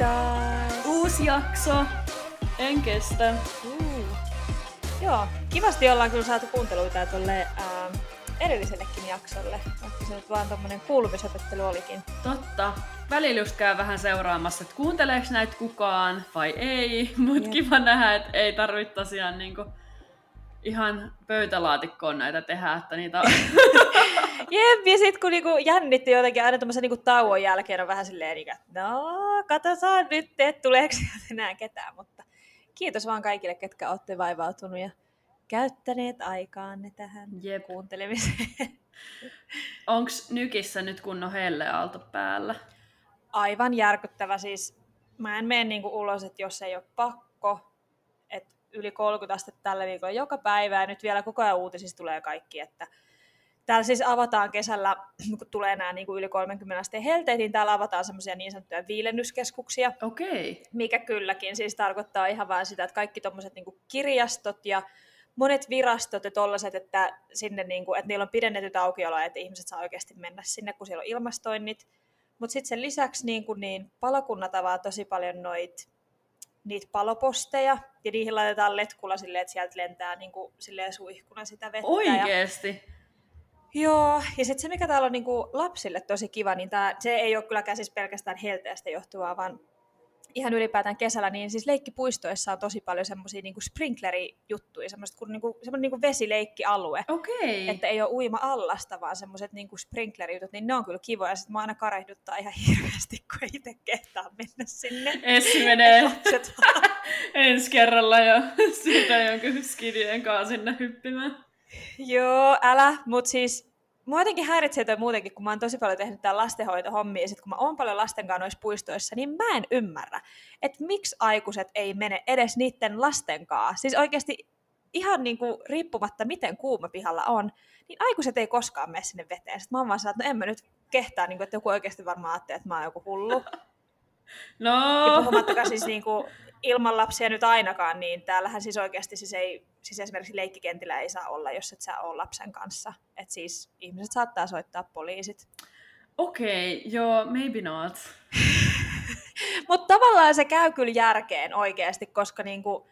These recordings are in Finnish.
taas! Uusi jakso. En kestä. Uh. Joo, kivasti ollaan kyllä saatu kuunteluita tuolle ää, edellisellekin jaksolle, vaikka se nyt vaan tommonen kuulumisopettelu olikin. Totta. Välillä just käy vähän seuraamassa, että kuunteleeko näitä kukaan vai ei, mutta kiva nähdä, että ei tarvitse tosiaan niinku ihan pöytälaatikkoon näitä tehdä, että niitä on... Jep, ja sit kun niinku jännitti jotenkin aina tommosen niinku tauon jälkeen on vähän silleen, niinku, että no, katsotaan nyt, että tuleeko enää ketään, mutta kiitos vaan kaikille, ketkä olette vaivautunut ja käyttäneet aikaanne tähän Jep. kuuntelemiseen. Onks nykissä nyt kunnon helleaalto päällä? aivan järkyttävä. Siis mä en mene niinku ulos, että jos ei ole pakko, että yli 30 astetta tällä viikolla joka päivä ja nyt vielä koko ajan uutisissa tulee kaikki, että Täällä siis avataan kesällä, kun tulee nämä niin kuin yli 30 asteen helteet, niin täällä avataan semmoisia niin sanottuja viilennyskeskuksia, Okei. mikä kylläkin siis tarkoittaa ihan vain sitä, että kaikki tuommoiset niin kirjastot ja monet virastot ja tollaset, että, sinne niin kuin, että niillä on pidennetyt aukioloja, että ihmiset saa oikeasti mennä sinne, kun siellä on ilmastoinnit. Mutta sitten sen lisäksi niin, kuin niin palokunnat avaa tosi paljon noit, niitä paloposteja, ja niihin laitetaan letkulla silleen, että sieltä lentää niin kuin, silleen suihkuna sitä vettä. Ja, Oikeesti? Joo, ja sitten se mikä täällä on niinku lapsille tosi kiva, niin tää, se ei ole kylläkään siis pelkästään helteestä johtuvaa, vaan ihan ylipäätään kesällä, niin siis leikkipuistoissa on tosi paljon semmoisia niinku sprinklerijuttuja, semmoista kuin niinku, semmoinen niinku vesileikkialue. Okei. Että ei ole uima-allasta, vaan semmoiset niinku sprinklerijutut, niin ne on kyllä kivoja. Sitten mä aina karehduttaa ihan hirveästi, kun ei itse kehtaa mennä sinne. Essi menee Lapset ensi kerralla ja siitä jonkun skidien kanssa sinne hyppimään. Joo, älä, mut siis mua jotenkin häiritsee toi muutenkin, kun mä oon tosi paljon tehnyt tää lastenhoitohommia, ja sit kun mä oon paljon lasten kanssa noissa puistoissa, niin mä en ymmärrä, että miksi aikuiset ei mene edes niiden lasten kanssa. Siis oikeasti ihan niinku riippumatta, miten kuuma pihalla on, niin aikuiset ei koskaan mene sinne veteen. Sitten mä oon vaan sanonut, että no en mä nyt kehtaa, niinku, että joku oikeasti varmaan ajattelee, että mä oon joku hullu. No, Ja puhumattakaan siis niinku, ilman lapsia nyt ainakaan, niin täällähän siis oikeasti siis ei, siis esimerkiksi leikkikentillä ei saa olla, jos et sä ole lapsen kanssa. Et siis ihmiset saattaa soittaa poliisit. okei, okay, joo, maybe not. Mutta tavallaan se käy kyllä järkeen oikeasti, koska niinku,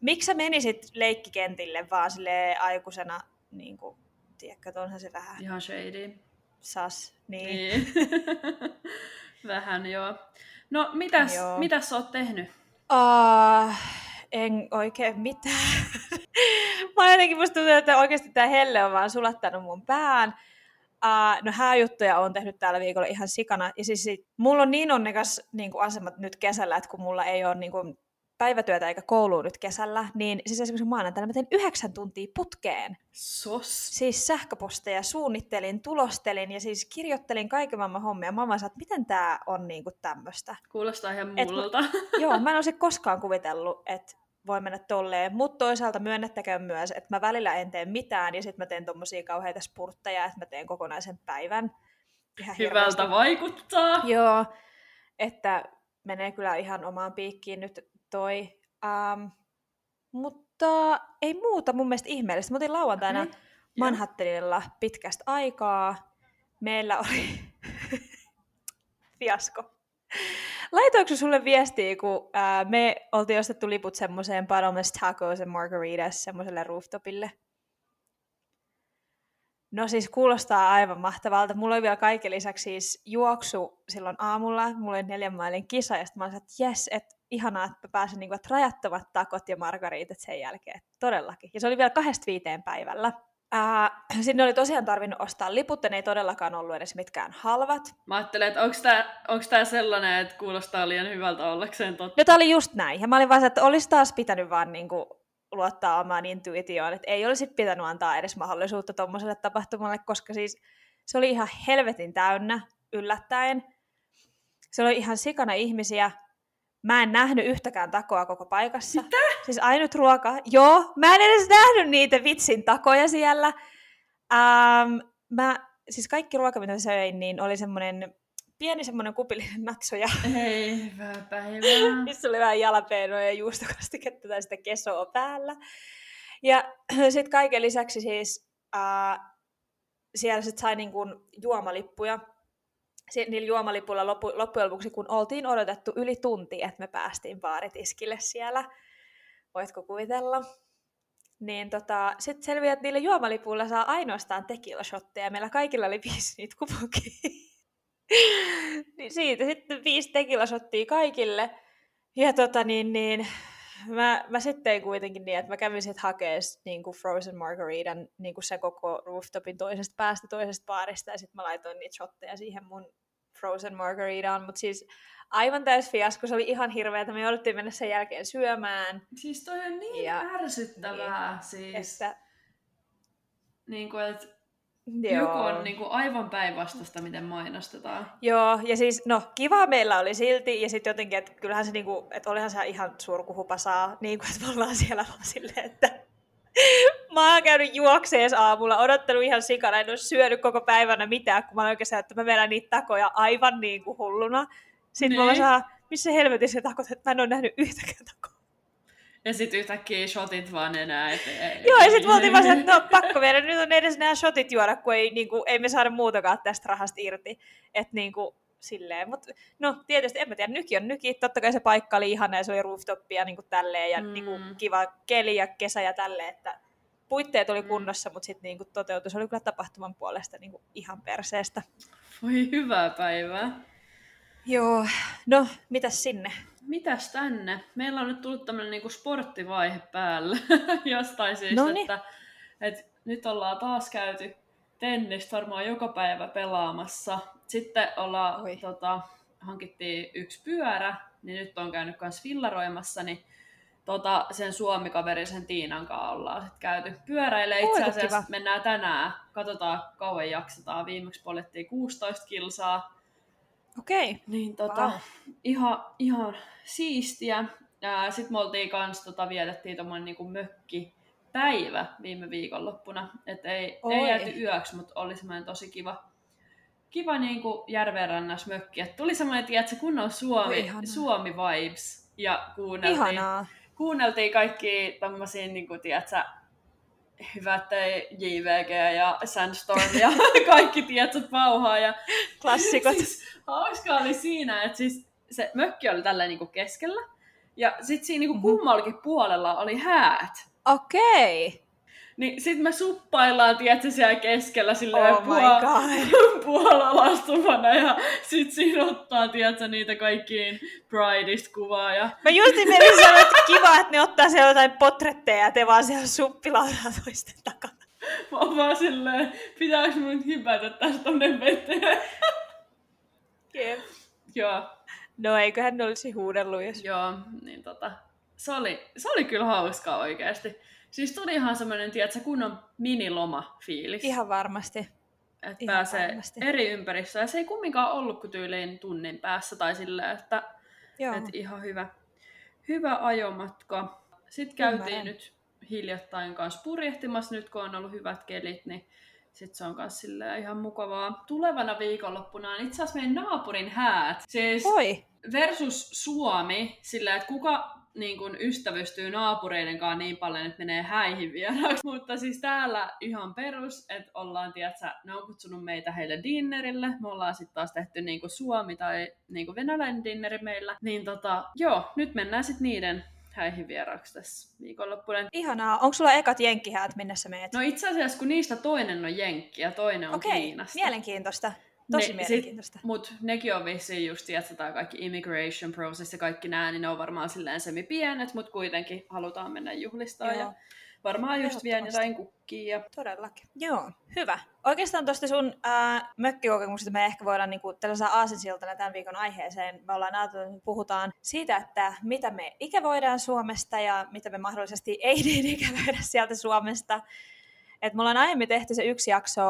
miksi sä menisit leikkikentille vaan sille aikuisena, niinku, tiedätkö, että onhan se vähän Ihan shady. sas. Niin. Niin. Vähän joo. No, mitäs, Joo. mitäs sä oot tehnyt? Uh, en oikein mitään. Mä jotenkin musta tuntuu, että oikeasti tämä helle on vaan sulattanut mun pään. Uh, no hääjuttuja on tehnyt tällä viikolla ihan sikana. Ja siis mulla on niin onnekas niin asemat nyt kesällä, että kun mulla ei ole niin kuin, päivätyötä eikä koulua nyt kesällä, niin siis esimerkiksi maanantaina mä tein yhdeksän tuntia putkeen. Sos. Siis sähköposteja suunnittelin, tulostelin ja siis kirjoittelin kaiken maailman hommia. Mä vaan että miten tää on niin kuin tämmöistä. Kuulostaa ihan multa. Joo, mä en olisi koskaan kuvitellut, että voi mennä tolleen, mutta toisaalta myönnettäköön myös, että mä välillä en tee mitään ja sitten mä teen tommosia kauheita spurtteja, että mä teen kokonaisen päivän. Ihan hirveästi. Hyvältä vaikuttaa. Joo, että menee kyllä ihan omaan piikkiin nyt toi. Um, mutta ei muuta mun mielestä ihmeellistä. Mä otin lauantaina okay. Manhattanilla pitkästä aikaa. Meillä oli fiasko. Laitoinko sulle viestiä, kun ää, me oltiin ostettu liput semmoiseen Bottomless Tacos and Margaritas semmoiselle rooftopille? No siis kuulostaa aivan mahtavalta. Mulla oli vielä kaiken lisäksi siis juoksu silloin aamulla. Mulla oli neljän mailin kisa ja sitten mä olin, että jes, että ihanaa, että mä pääsen niin kuin, että rajattomat takot ja margaritat sen jälkeen. Todellakin. Ja se oli vielä kahdesta viiteen päivällä. Ää, sinne oli tosiaan tarvinnut ostaa liput, ja ne ei todellakaan ollut edes mitkään halvat. Mä ajattelen, että onko tää, onks tää sellainen, että kuulostaa liian hyvältä ollakseen totta. No tää oli just näin. Ja mä olin vaan, että olisi taas pitänyt vaan niinku luottaa omaan intuitioon, että ei olisi pitänyt antaa edes mahdollisuutta tuommoiselle tapahtumalle, koska siis se oli ihan helvetin täynnä yllättäen. Se oli ihan sikana ihmisiä. Mä en nähnyt yhtäkään takoa koko paikassa. Mitä? Siis ainut ruoka. Joo, mä en edes nähnyt niitä vitsin takoja siellä. Ähm, mä, siis kaikki ruoka, mitä söin, niin oli semmoinen pieni semmoinen kupillinen natsoja. Hei, hyvää päivää. missä oli vähän jalapeenoja ja juustokastiketta tai sitä kesoa päällä. Ja sitten kaiken lisäksi siis ää, siellä sit sai niin kuin juomalippuja niillä juomalipuilla loppu, loppujen lopuksi, kun oltiin odotettu yli tunti, että me päästiin baaritiskille siellä. Voitko kuvitella? Niin tota, sitten selviää, että niillä juomalipuilla saa ainoastaan tequila-shotteja. Meillä kaikilla oli viisi niitä kupunkia. niin siitä sitten viisi tequila-shottia kaikille. Ja tota niin, niin mä, mä sitten tein kuitenkin niin, että mä kävin sitten hakemaan niin kuin Frozen Margaritan niin kuin se koko rooftopin toisesta päästä toisesta baarista, ja sitten mä laitoin niitä shotteja siihen mun Frozen Margaritaan, mutta siis aivan täys fiasko, se oli ihan että me jouduttiin mennä sen jälkeen syömään. Siis toi on niin ja, ärsyttävää, niin, siis. Että, niin kuin, että Joo. Joku on niin kuin aivan päinvastaista, miten mainostetaan. Joo, ja siis no kiva meillä oli silti, ja sitten jotenkin, että kyllähän se, niin kuin, että olihan se ihan surkuhupasaa, niin kuin, että me ollaan siellä vaan silleen, että mä oon käynyt juoksees aamulla, odottanut ihan sikana, en ole syönyt koko päivänä mitään, kun mä oon oikeastaan, että mä vedän niitä takoja aivan niin kuin hulluna. Sitten niin. mä saa, missä helvetissä takot, että mä en ole nähnyt yhtäkään takoa. Ja sitten yhtäkkiä shotit vaan enää eteen. Joo, ja sitten me oltiin vaan että no pakko vielä, nyt on edes nämä shotit juoda, kun ei, niin kuin, ei me saada muutakaan tästä rahasta irti. Että niin kuin, silleen, mutta no tietysti, en mä tiedä, nyki on nyki, totta kai se paikka oli ihana ja se oli rooftopia niin kuin tälleen ja mm. niin kuin, kiva keli ja kesä ja tälleen, että puitteet oli mm. kunnossa, mutta sitten niin kuin, toteutus oli kyllä tapahtuman puolesta niin kuin, ihan perseestä. Voi hyvää päivää. Joo, no mitäs sinne? mitäs tänne? Meillä on nyt tullut tämmöinen niinku sporttivaihe päällä jostain Noniin. että, että nyt ollaan taas käyty tennistä varmaan joka päivä pelaamassa. Sitten ollaan, tota, hankittiin yksi pyörä, niin nyt on käynyt myös fillaroimassa, niin tota, sen suomikaverisen Tiinan kanssa ollaan sit käyty pyöräille. Itse asiassa mennään tänään, katsotaan kauan jaksetaan. Viimeksi polettiin 16 kilsaa, Okei. Okay. Niin tota, wow. ihan, ihan siistiä. Sitten me oltiin kans, tota, vietettiin tommonen niinku mökki päivä viime viikonloppuna. Että ei, ei jääty yöksi, mutta oli semmoinen tosi kiva, kiva niinku järvenrannas mökki. Et tuli semmoinen, tiedätkö, kunnon Suomi, Suomi vibes. Ja kuunneltiin, Ihanaa. kuunneltiin kaikki tommosia, niinku, tiedätkö, hyvät JVG ja Sandstorm ja kaikki tietsät pauhaa. Ja, Klassikot. Siis, hauskaa oli siinä, että siis se mökki oli tällä niinku keskellä. Ja sitten siinä niinku mm-hmm. kummallakin puolella oli häät. Okei. Okay. Niin sit me suppaillaan, tiedätkö, siellä keskellä silleen oh puol- puolalastuvana ja sit siinä ottaa, tiedätkö, niitä kaikkiin Prideista kuvaa. Ja... Mä just menin sanoa, että kiva, että ne ottaa siellä jotain potretteja ja te vaan siellä suppilaudaa toisten takana. Mä oon vaan silleen, pitääkö mun hypätä tästä tonne veteen? Jep. Joo. No eiköhän ne olisi huudellut, jos... Joo, niin tota, se oli, se oli kyllä hauskaa oikeasti. Siis tuli ihan semmoinen, tiedätkö, kunnon miniloma-fiilis. Ihan varmasti. Että ihan pääsee varmasti. eri ympäristöön. Ja se ei kumminkaan ollut kuin tyyliin tunnin päässä tai silleen, että, että ihan hyvä, hyvä ajomatka. Sitten käytiin Ymmärrän. nyt hiljattain kanssa purjehtimassa, nyt kun on ollut hyvät kelit, niin sitten se on myös ihan mukavaa. Tulevana viikonloppuna on itse asiassa meidän naapurin häät. Siis Oi. versus Suomi, sillä että kuka niin kun ystävystyy naapureiden kanssa niin paljon, että menee häihin vieraksi. Mutta siis täällä ihan perus, että ollaan, tiedätkö, ne on kutsunut meitä heille dinnerille. Me ollaan sitten taas tehty niin kuin Suomi tai niin kuin venäläinen dinneri meillä. Niin tota, joo, nyt mennään sitten niiden häihin vieraaksi tässä viikonloppuna. Ihanaa. Onko sulla ekat jenkkihäät, minne sä meet? No itse asiassa, kun niistä toinen on jenkki ja toinen on Okei, Kiinasta. mielenkiintoista. Tosi ne, mielenkiintoista. Mutta nekin on vissiin just, että kaikki immigration process ja kaikki nämä, niin ne on varmaan silleen semi-pienet, mutta kuitenkin halutaan mennä juhlistaan. Ja varmaan just vien jotain kukkia. Todellakin. Joo, hyvä. Oikeastaan tuosta sun äh, mökkikokemuksesta me ehkä voidaan niinku, tällaisena aasinsiltana tämän viikon aiheeseen. Me ollaan ajatellut, että puhutaan siitä, että mitä me ikävoidaan Suomesta ja mitä me mahdollisesti ei niin ikävoida sieltä Suomesta. Et me ollaan aiemmin tehty se yksi jakso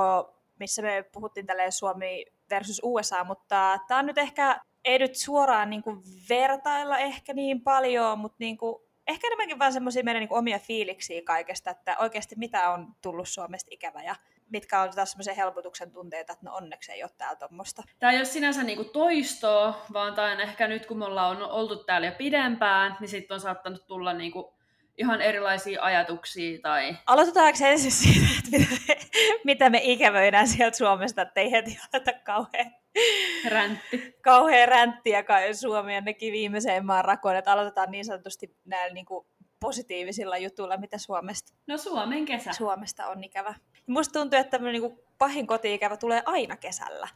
missä me puhuttiin tälleen Suomi versus USA, mutta tämä on nyt ehkä, ei nyt suoraan niin kuin vertailla ehkä niin paljon, mutta niin kuin, ehkä enemmänkin vaan semmoisia meidän niin kuin omia fiiliksiä kaikesta, että oikeasti mitä on tullut Suomesta ikävä ja mitkä on taas semmoisia helpotuksen tunteita, että no onneksi ei ole täällä tuommoista. Tämä ei ole sinänsä niinku toistoa, vaan tämä on ehkä nyt kun me ollaan oltu täällä jo pidempään, niin sitten on saattanut tulla niinku ihan erilaisia ajatuksia tai... Aloitetaanko ensin siitä, että mitä me, mitä me ikävöidään sieltä Suomesta, että ei heti aleta kauhean Räntti. Kauhean ränttiä kai Suomi ainakin viimeiseen maan rakoon, että aloitetaan niin sanotusti näillä niin kuin positiivisilla jutuilla, mitä Suomesta. No Suomen kesä. Suomesta on ikävä. Musta tuntuu, että tämmöinen niin pahin koti-ikävä tulee aina kesällä.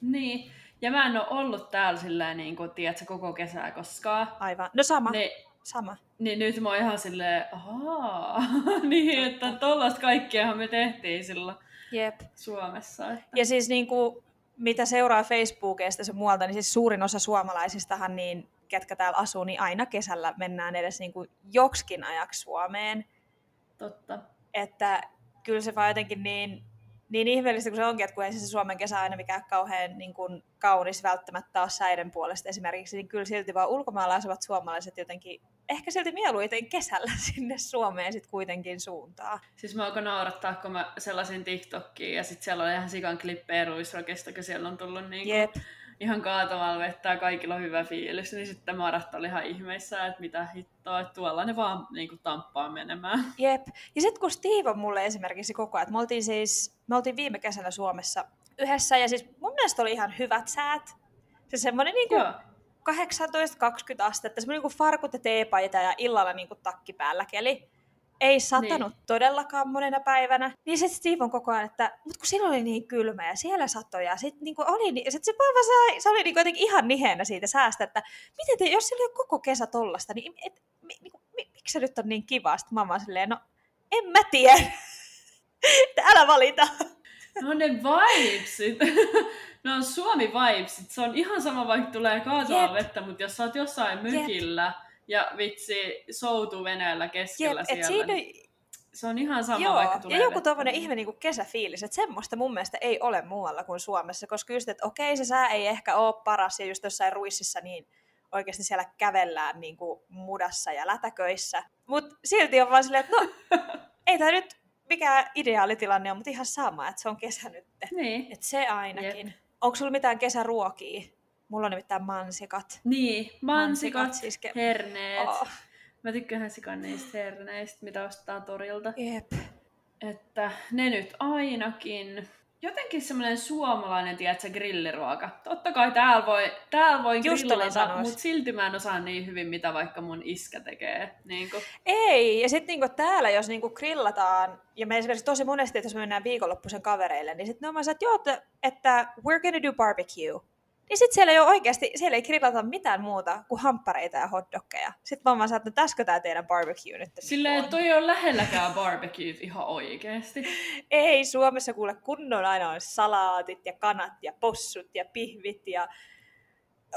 Niin, ja mä en ole ollut täällä sillä niin kuin, tiedätkö, koko kesää koskaan. Aivan. No sama. Ne, sama. Niin nyt mä oon ihan silleen, ahaa, niin että tollaista kaikkeahan me tehtiin silloin Jep. Suomessa. Että... Ja siis niin kuin, mitä seuraa Facebookista ja muualta, niin siis suurin osa suomalaisistahan, niin, ketkä täällä asuu, niin aina kesällä mennään edes niin kuin joksikin ajaksi Suomeen. Totta. Että kyllä se vaan jotenkin niin niin ihmeellistä kuin se onkin, että kun ei se Suomen kesä aina mikään kauhean niin kuin, kaunis välttämättä ole säiden puolesta esimerkiksi, niin kyllä silti vaan ulkomailla asuvat suomalaiset jotenkin ehkä silti mieluiten kesällä sinne Suomeen sitten kuitenkin suuntaa. Siis mä alkoin naurattaa, kun mä sellaisin TikTokkiin ja sitten siellä oli ihan sikan klippejä Ruisrokesta, kun siellä on tullut niin kuin, ihan kaatavalla vettä ja kaikilla on hyvä fiilis, niin sitten Marat oli ihan ihmeissä, että mitä hittoa, että tuolla ne vaan niin kuin, tamppaa menemään. Jep. Ja sitten kun Steve on mulle esimerkiksi koko ajan, että me oltiin siis, me oltiin viime kesänä Suomessa yhdessä ja siis mun mielestä oli ihan hyvät säät. Se semmoinen niin kuin 18-20 astetta, semmoinen niin farkut ja teepaita ja illalla niin kuin takki päällä keli ei satanut niin. todellakaan monena päivänä. Niin sitten Steve on koko ajan, että mutta kun silloin oli niin kylmä ja siellä satoi ja sitten niinku oli, sit se sai, se oli niinku jotenkin ihan niheenä siitä säästä, että miten te, jos siellä oli koko kesä tollasta, niin et, mi, niinku, mi, miksi se nyt on niin kiva? Sitten mä vaan silleen, no en mä tiedä. Älä valita. No ne vibesit. no on Suomi vibesit. Se on ihan sama, vaikka tulee kaatua vettä, mutta jos sä oot jossain mökillä, Jep ja vitsi soutu veneellä keskellä Jep, siellä. Siinä... Niin se on ihan sama, Joo, vaikka tulee ja joku tuommoinen ihme niin kuin kesäfiilis, että semmoista mun mielestä ei ole muualla kuin Suomessa, koska just, että okei, se sää ei ehkä ole paras, ja just jossain ruississa niin oikeasti siellä kävellään niin kuin mudassa ja lätäköissä. Mutta silti on vaan silleen, että no, ei tämä nyt mikään ideaalitilanne on, mutta ihan sama, että se on kesä nyt. Niin. Että se ainakin. Jep. Onko sulla mitään kesäruokia? Mulla on nimittäin mansikat. Niin, mansikat, mansikat siis ke- herneet. Oh. Mä tykkään sikan niistä herneistä, mitä ostetaan torilta. Jep. Että ne nyt ainakin. Jotenkin semmoinen suomalainen, tiedätkö, grilliruoka. Totta kai täällä voi, täällä voi grillata, mutta silti mä en osaa niin hyvin, mitä vaikka mun iskä tekee. Niin kuin. Ei, ja sitten niinku täällä, jos niinku grillataan, ja me esimerkiksi tosi monesti, että jos me mennään viikonloppuisen kavereille, niin sitten ne on vaan että joo, että, että we're gonna do barbecue. Niin sitten siellä ei ole oikeasti, siellä ei grillata mitään muuta kuin hamppareita ja hotdogkeja. Sitten mä vaan että täskö tää teidän barbecue nyt? Silleen, toi ei ole lähelläkään barbecue ihan oikeasti. ei, Suomessa kuule kunnon aina on salaatit ja kanat ja possut ja pihvit ja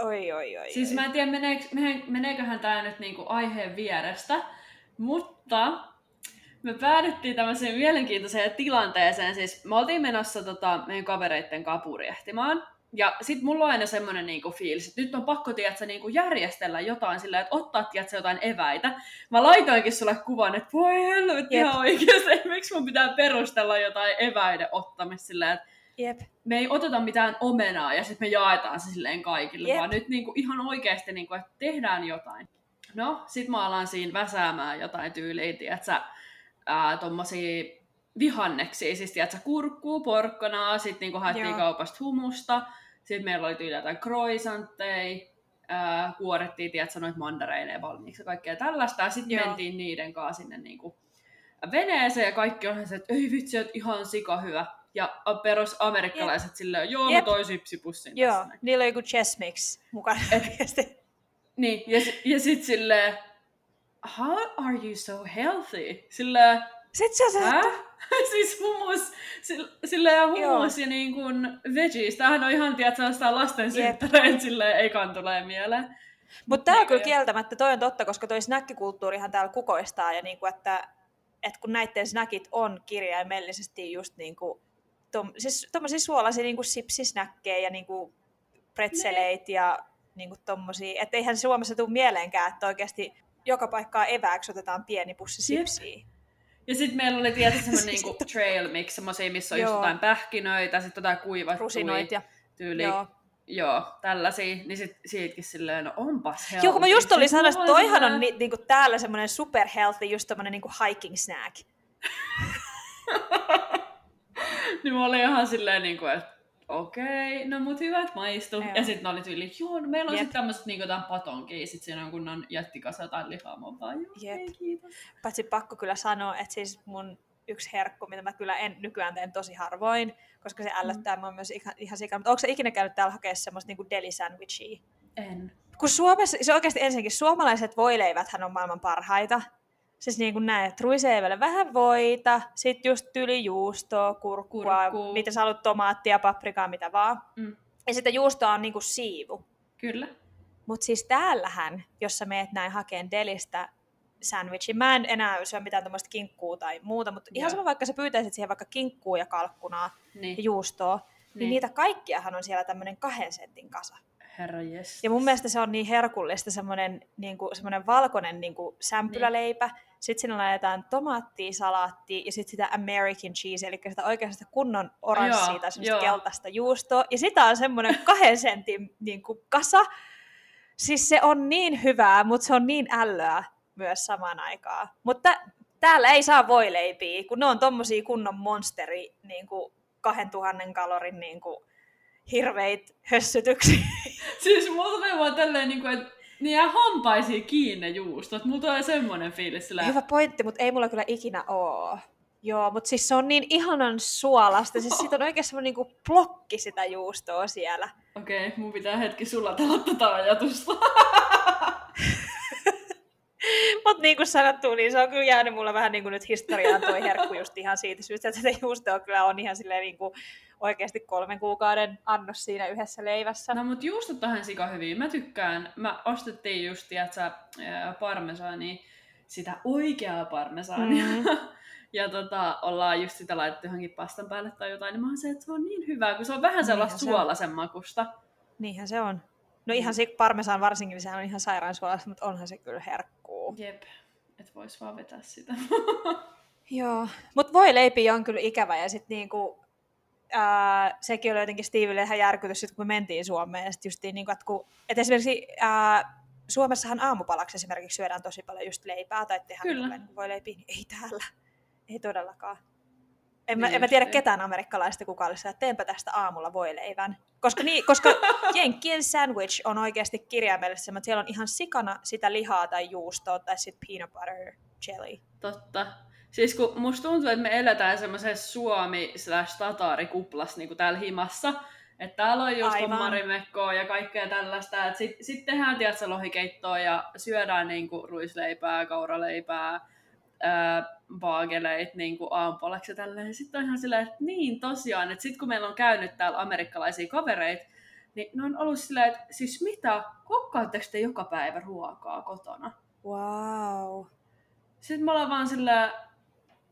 Oi, oi, oi. Siis mä en tiedä, meneekö, meneeköhän tämä nyt niinku aiheen vierestä, mutta me päädyttiin tämmöiseen mielenkiintoiseen tilanteeseen. Siis me oltiin menossa tota, meidän kavereitten kapuriehtimaan. Ja sit mulla on aina semmoinen niinku fiilis, että nyt on pakko tiedätkö, niinku järjestellä jotain sillä, että ottaa tiedätkö, jotain eväitä. Mä laitoinkin sulle kuvan, että voi helvetti ihan oikeasti, miksi mun pitää perustella jotain eväiden ottamista sillä, että Jep. me ei oteta mitään omenaa ja sitten me jaetaan se silleen kaikille, Jep. vaan nyt niinku ihan oikeasti, niinku, että tehdään jotain. No, sit mä alan siinä väsäämään jotain tyyliä, tiedätkö, ää, tommosia vihanneksia, siis tiedätkö, kurkkuu, porkkanaa, sitten niinku haettiin Joo. kaupasta humusta, sitten meillä oli tyyliä jotain croissantteja, ää, kuorettiin, tiedätkö, noita mandareineja valmiiksi ja kaikkea tällaista, ja sitten mentiin niiden kanssa sinne niinku veneeseen, ja kaikki on se, että ei vitsi, että ihan sika hyvä. Ja perus amerikkalaiset yep. silleen, joo, mä toi sipsipussin Joo, tässä. niillä on joku chess mix mukana. Et, niin, ja, ja sitten silleen, how are you so healthy? Silleen, sitten se Hä? siis hummus, sillä ja hummus Joo. ja niin kuin veggies. Tämähän on ihan, tiedätkö, sellaista lasten synttäreitä, silleen ekan tulee mieleen. Mutta tämä on kyllä kieltämättä, toi on totta, koska toi snäkkikulttuurihan täällä kukoistaa, ja niinku, että, että kun näiden snäkit on kirjaimellisesti just niinku, tom, siis tommosia suolaisia niinku sipsisnäkkejä ja niinku pretzeleit ne. ja niinku tommosia, että eihän Suomessa tule mieleenkään, että oikeasti joka paikkaa evääksi otetaan pieni pussi sipsiä. Jep. Ja sitten meillä oli tietysti semmoinen niinku trail mix, semmoisia, missä on just jotain pähkinöitä, sitten jotain kuivattuja Rusinoit ja... tyyli. Joo. joo, tällaisia, niin sit, siitäkin silleen, no onpas healthy. Joo, kun mä just olin sanonut, että toihan on ni, niinku täällä semmoinen super healthy, just tommonen niinku hiking snack. niin mä olin ihan silleen, niin kuin, että okei, no mut hyvät maistu. Joo. Ja sitten ne oli tyyli, joo, no meillä on sitten tämmöiset niin jotain patonkia, sit siinä on kunnon jättikasa tai lihaa, mä vaan, joo, Jep. ei, kiitos. Paitsi pakko kyllä sanoa, että siis mun yksi herkku, mitä mä kyllä en nykyään teen tosi harvoin, koska se ällöttää mm. mua myös ihan, ihan sikana. Mutta onko se ikinä käynyt täällä hakea semmoista niinku deli sandwichia? En. Kun Suomessa, se oikeasti ensinnäkin suomalaiset voileiväthän on maailman parhaita. Siis niin kuin näin, että ruisleivälle vähän voita, sitten just tyli juustoa, kurkkua, Kurkkuu. mitä sä haluat, tomaattia, paprikaa, mitä vaan. Mm. Ja sitten juustoa on niin kuin siivu. Kyllä. Mutta siis täällähän, jos sä meet näin hakeen delistä sandwichin, mä en enää syö mitään tämmöistä kinkkuu tai muuta, mutta ihan sama vaikka sä pyytäisit siihen vaikka kinkkuu ja kalkkunaa Niin. ja juustoa, niin, Niin. niitä kaikkiahan on siellä tämmöinen kahden sentin kasa. Herra. Ja mun mielestä se on niin herkullista, semmoinen, niin kuin, semmoinen valkoinen niin kuin sämpyläleipä. Niin. Sitten sinne laitetaan tomaattia, salaattia ja sitten sitä American cheese, eli sitä oikeasta kunnon oranssia tai semmoista joo. keltaista juustoa. Ja sitä on semmoinen kahden sentin niin kuin, kasa. Siis se on niin hyvää, mutta se on niin ällöä myös samaan aikaan. Mutta täällä ei saa voileipiä, kun ne on tommosia kunnon monsteri, niin kuin 2000 kalorin niin kuin, hirveit hössytyksiä. Siis mulla tulee vaan tälleen, niin kuin, että ne jää hampaisiin kiinni ne juustot. Mulla tulee semmonen fiilis sillä. Hyvä pointti, mutta ei mulla kyllä ikinä oo. Joo, mutta siis se on niin ihanan suolasta. Siis siitä on oikein semmoinen niinku blokki sitä juustoa siellä. Okei, okay, mun pitää hetki sulatella tätä ajatusta. Mutta niin kuin sanottu, niin se on kyllä jäänyt mulle vähän niin kuin nyt historiaan toi herkku just ihan siitä syystä, että tätä juustoa kyllä on ihan silleen niin kuin oikeasti kolmen kuukauden annos siinä yhdessä leivässä. No mut juustot on sika hyviä. Mä tykkään. Mä ostettiin just, tiiätsä, ää, parmesaania, sitä oikeaa parmesaania. Mm. ja tota, ollaan just sitä laitettu johonkin pastan päälle tai jotain, niin mä oon se, että se on niin hyvää, kun se on vähän sellaista Niinhän se suolaisen makusta. Niinhän se on. No ihan se parmesan varsinkin, niin sehän on ihan sairaan suolasta, mutta onhan se kyllä herkkuu. Jep, et vois vaan vetää sitä. Joo, mutta voi leipiä on kyllä ikävä ja sitten niinku, ää, sekin oli jotenkin Stevenille ihan järkytys, sit kun me mentiin Suomeen. Ja sit justiin, niinku, että kun, et esimerkiksi ää, Suomessahan aamupalaksi esimerkiksi syödään tosi paljon just leipää tai tehdään Kyllä. niinku voi leipiä, niin ei täällä. Ei todellakaan. En mä, Niin en mä tiedä justiin. ketään amerikkalaista, kuka olisi että teenpä tästä aamulla voi leivän. Koska, niin, koska Jenkkien sandwich on oikeasti kirjaimellisesti, mutta siellä on ihan sikana sitä lihaa tai juustoa tai sitten peanut butter jelly. Totta. Siis kun musta tuntuu, että me eletään semmoisessa suomi slash tataarikuplassa niin kuin täällä himassa. Että täällä on just Aivan. on marimekkoa ja kaikkea tällaista. Että sit, sit tehdään, tiedätkö, lohikeittoa ja syödään niinku ruisleipää, kauraleipää, ää, baageleit niinku aamupalaksi ja tälleen. Sitten on ihan silleen, että niin tosiaan, että sit kun meillä on käynyt täällä amerikkalaisia kavereita, niin ne on ollut silleen, että siis mitä, kokkaatteko te joka päivä ruokaa kotona? Wow. Sitten me ollaan vaan sillä,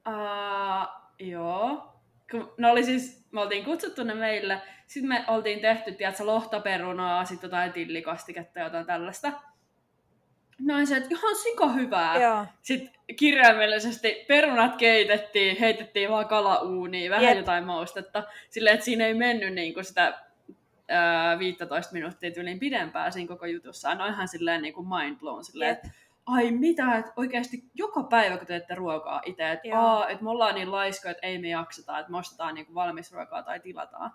uh, joo. Kun ne oli siis, me oltiin kutsuttu ne meille. Sitten me oltiin tehty, tiedätkö, lohtaperunaa, sitten jotain tillikastiketta jotain tällaista. Noin se, että ihan sika hyvää. Joo. Sitten kirjaimellisesti perunat keitettiin, heitettiin vaan kalauuniin, vähän Jep. jotain maustetta. Silleen, että siinä ei mennyt niinku sitä ää, 15 minuuttia tyyliin pidempään siinä koko jutussa. No ihan silleen niinku mind blown. Silleen, että ai mitä, että oikeasti joka päivä kun teette ruokaa itse, että että me ollaan niin laiskoja, että ei me jakseta, että me ostetaan niinku valmisruokaa tai tilataan.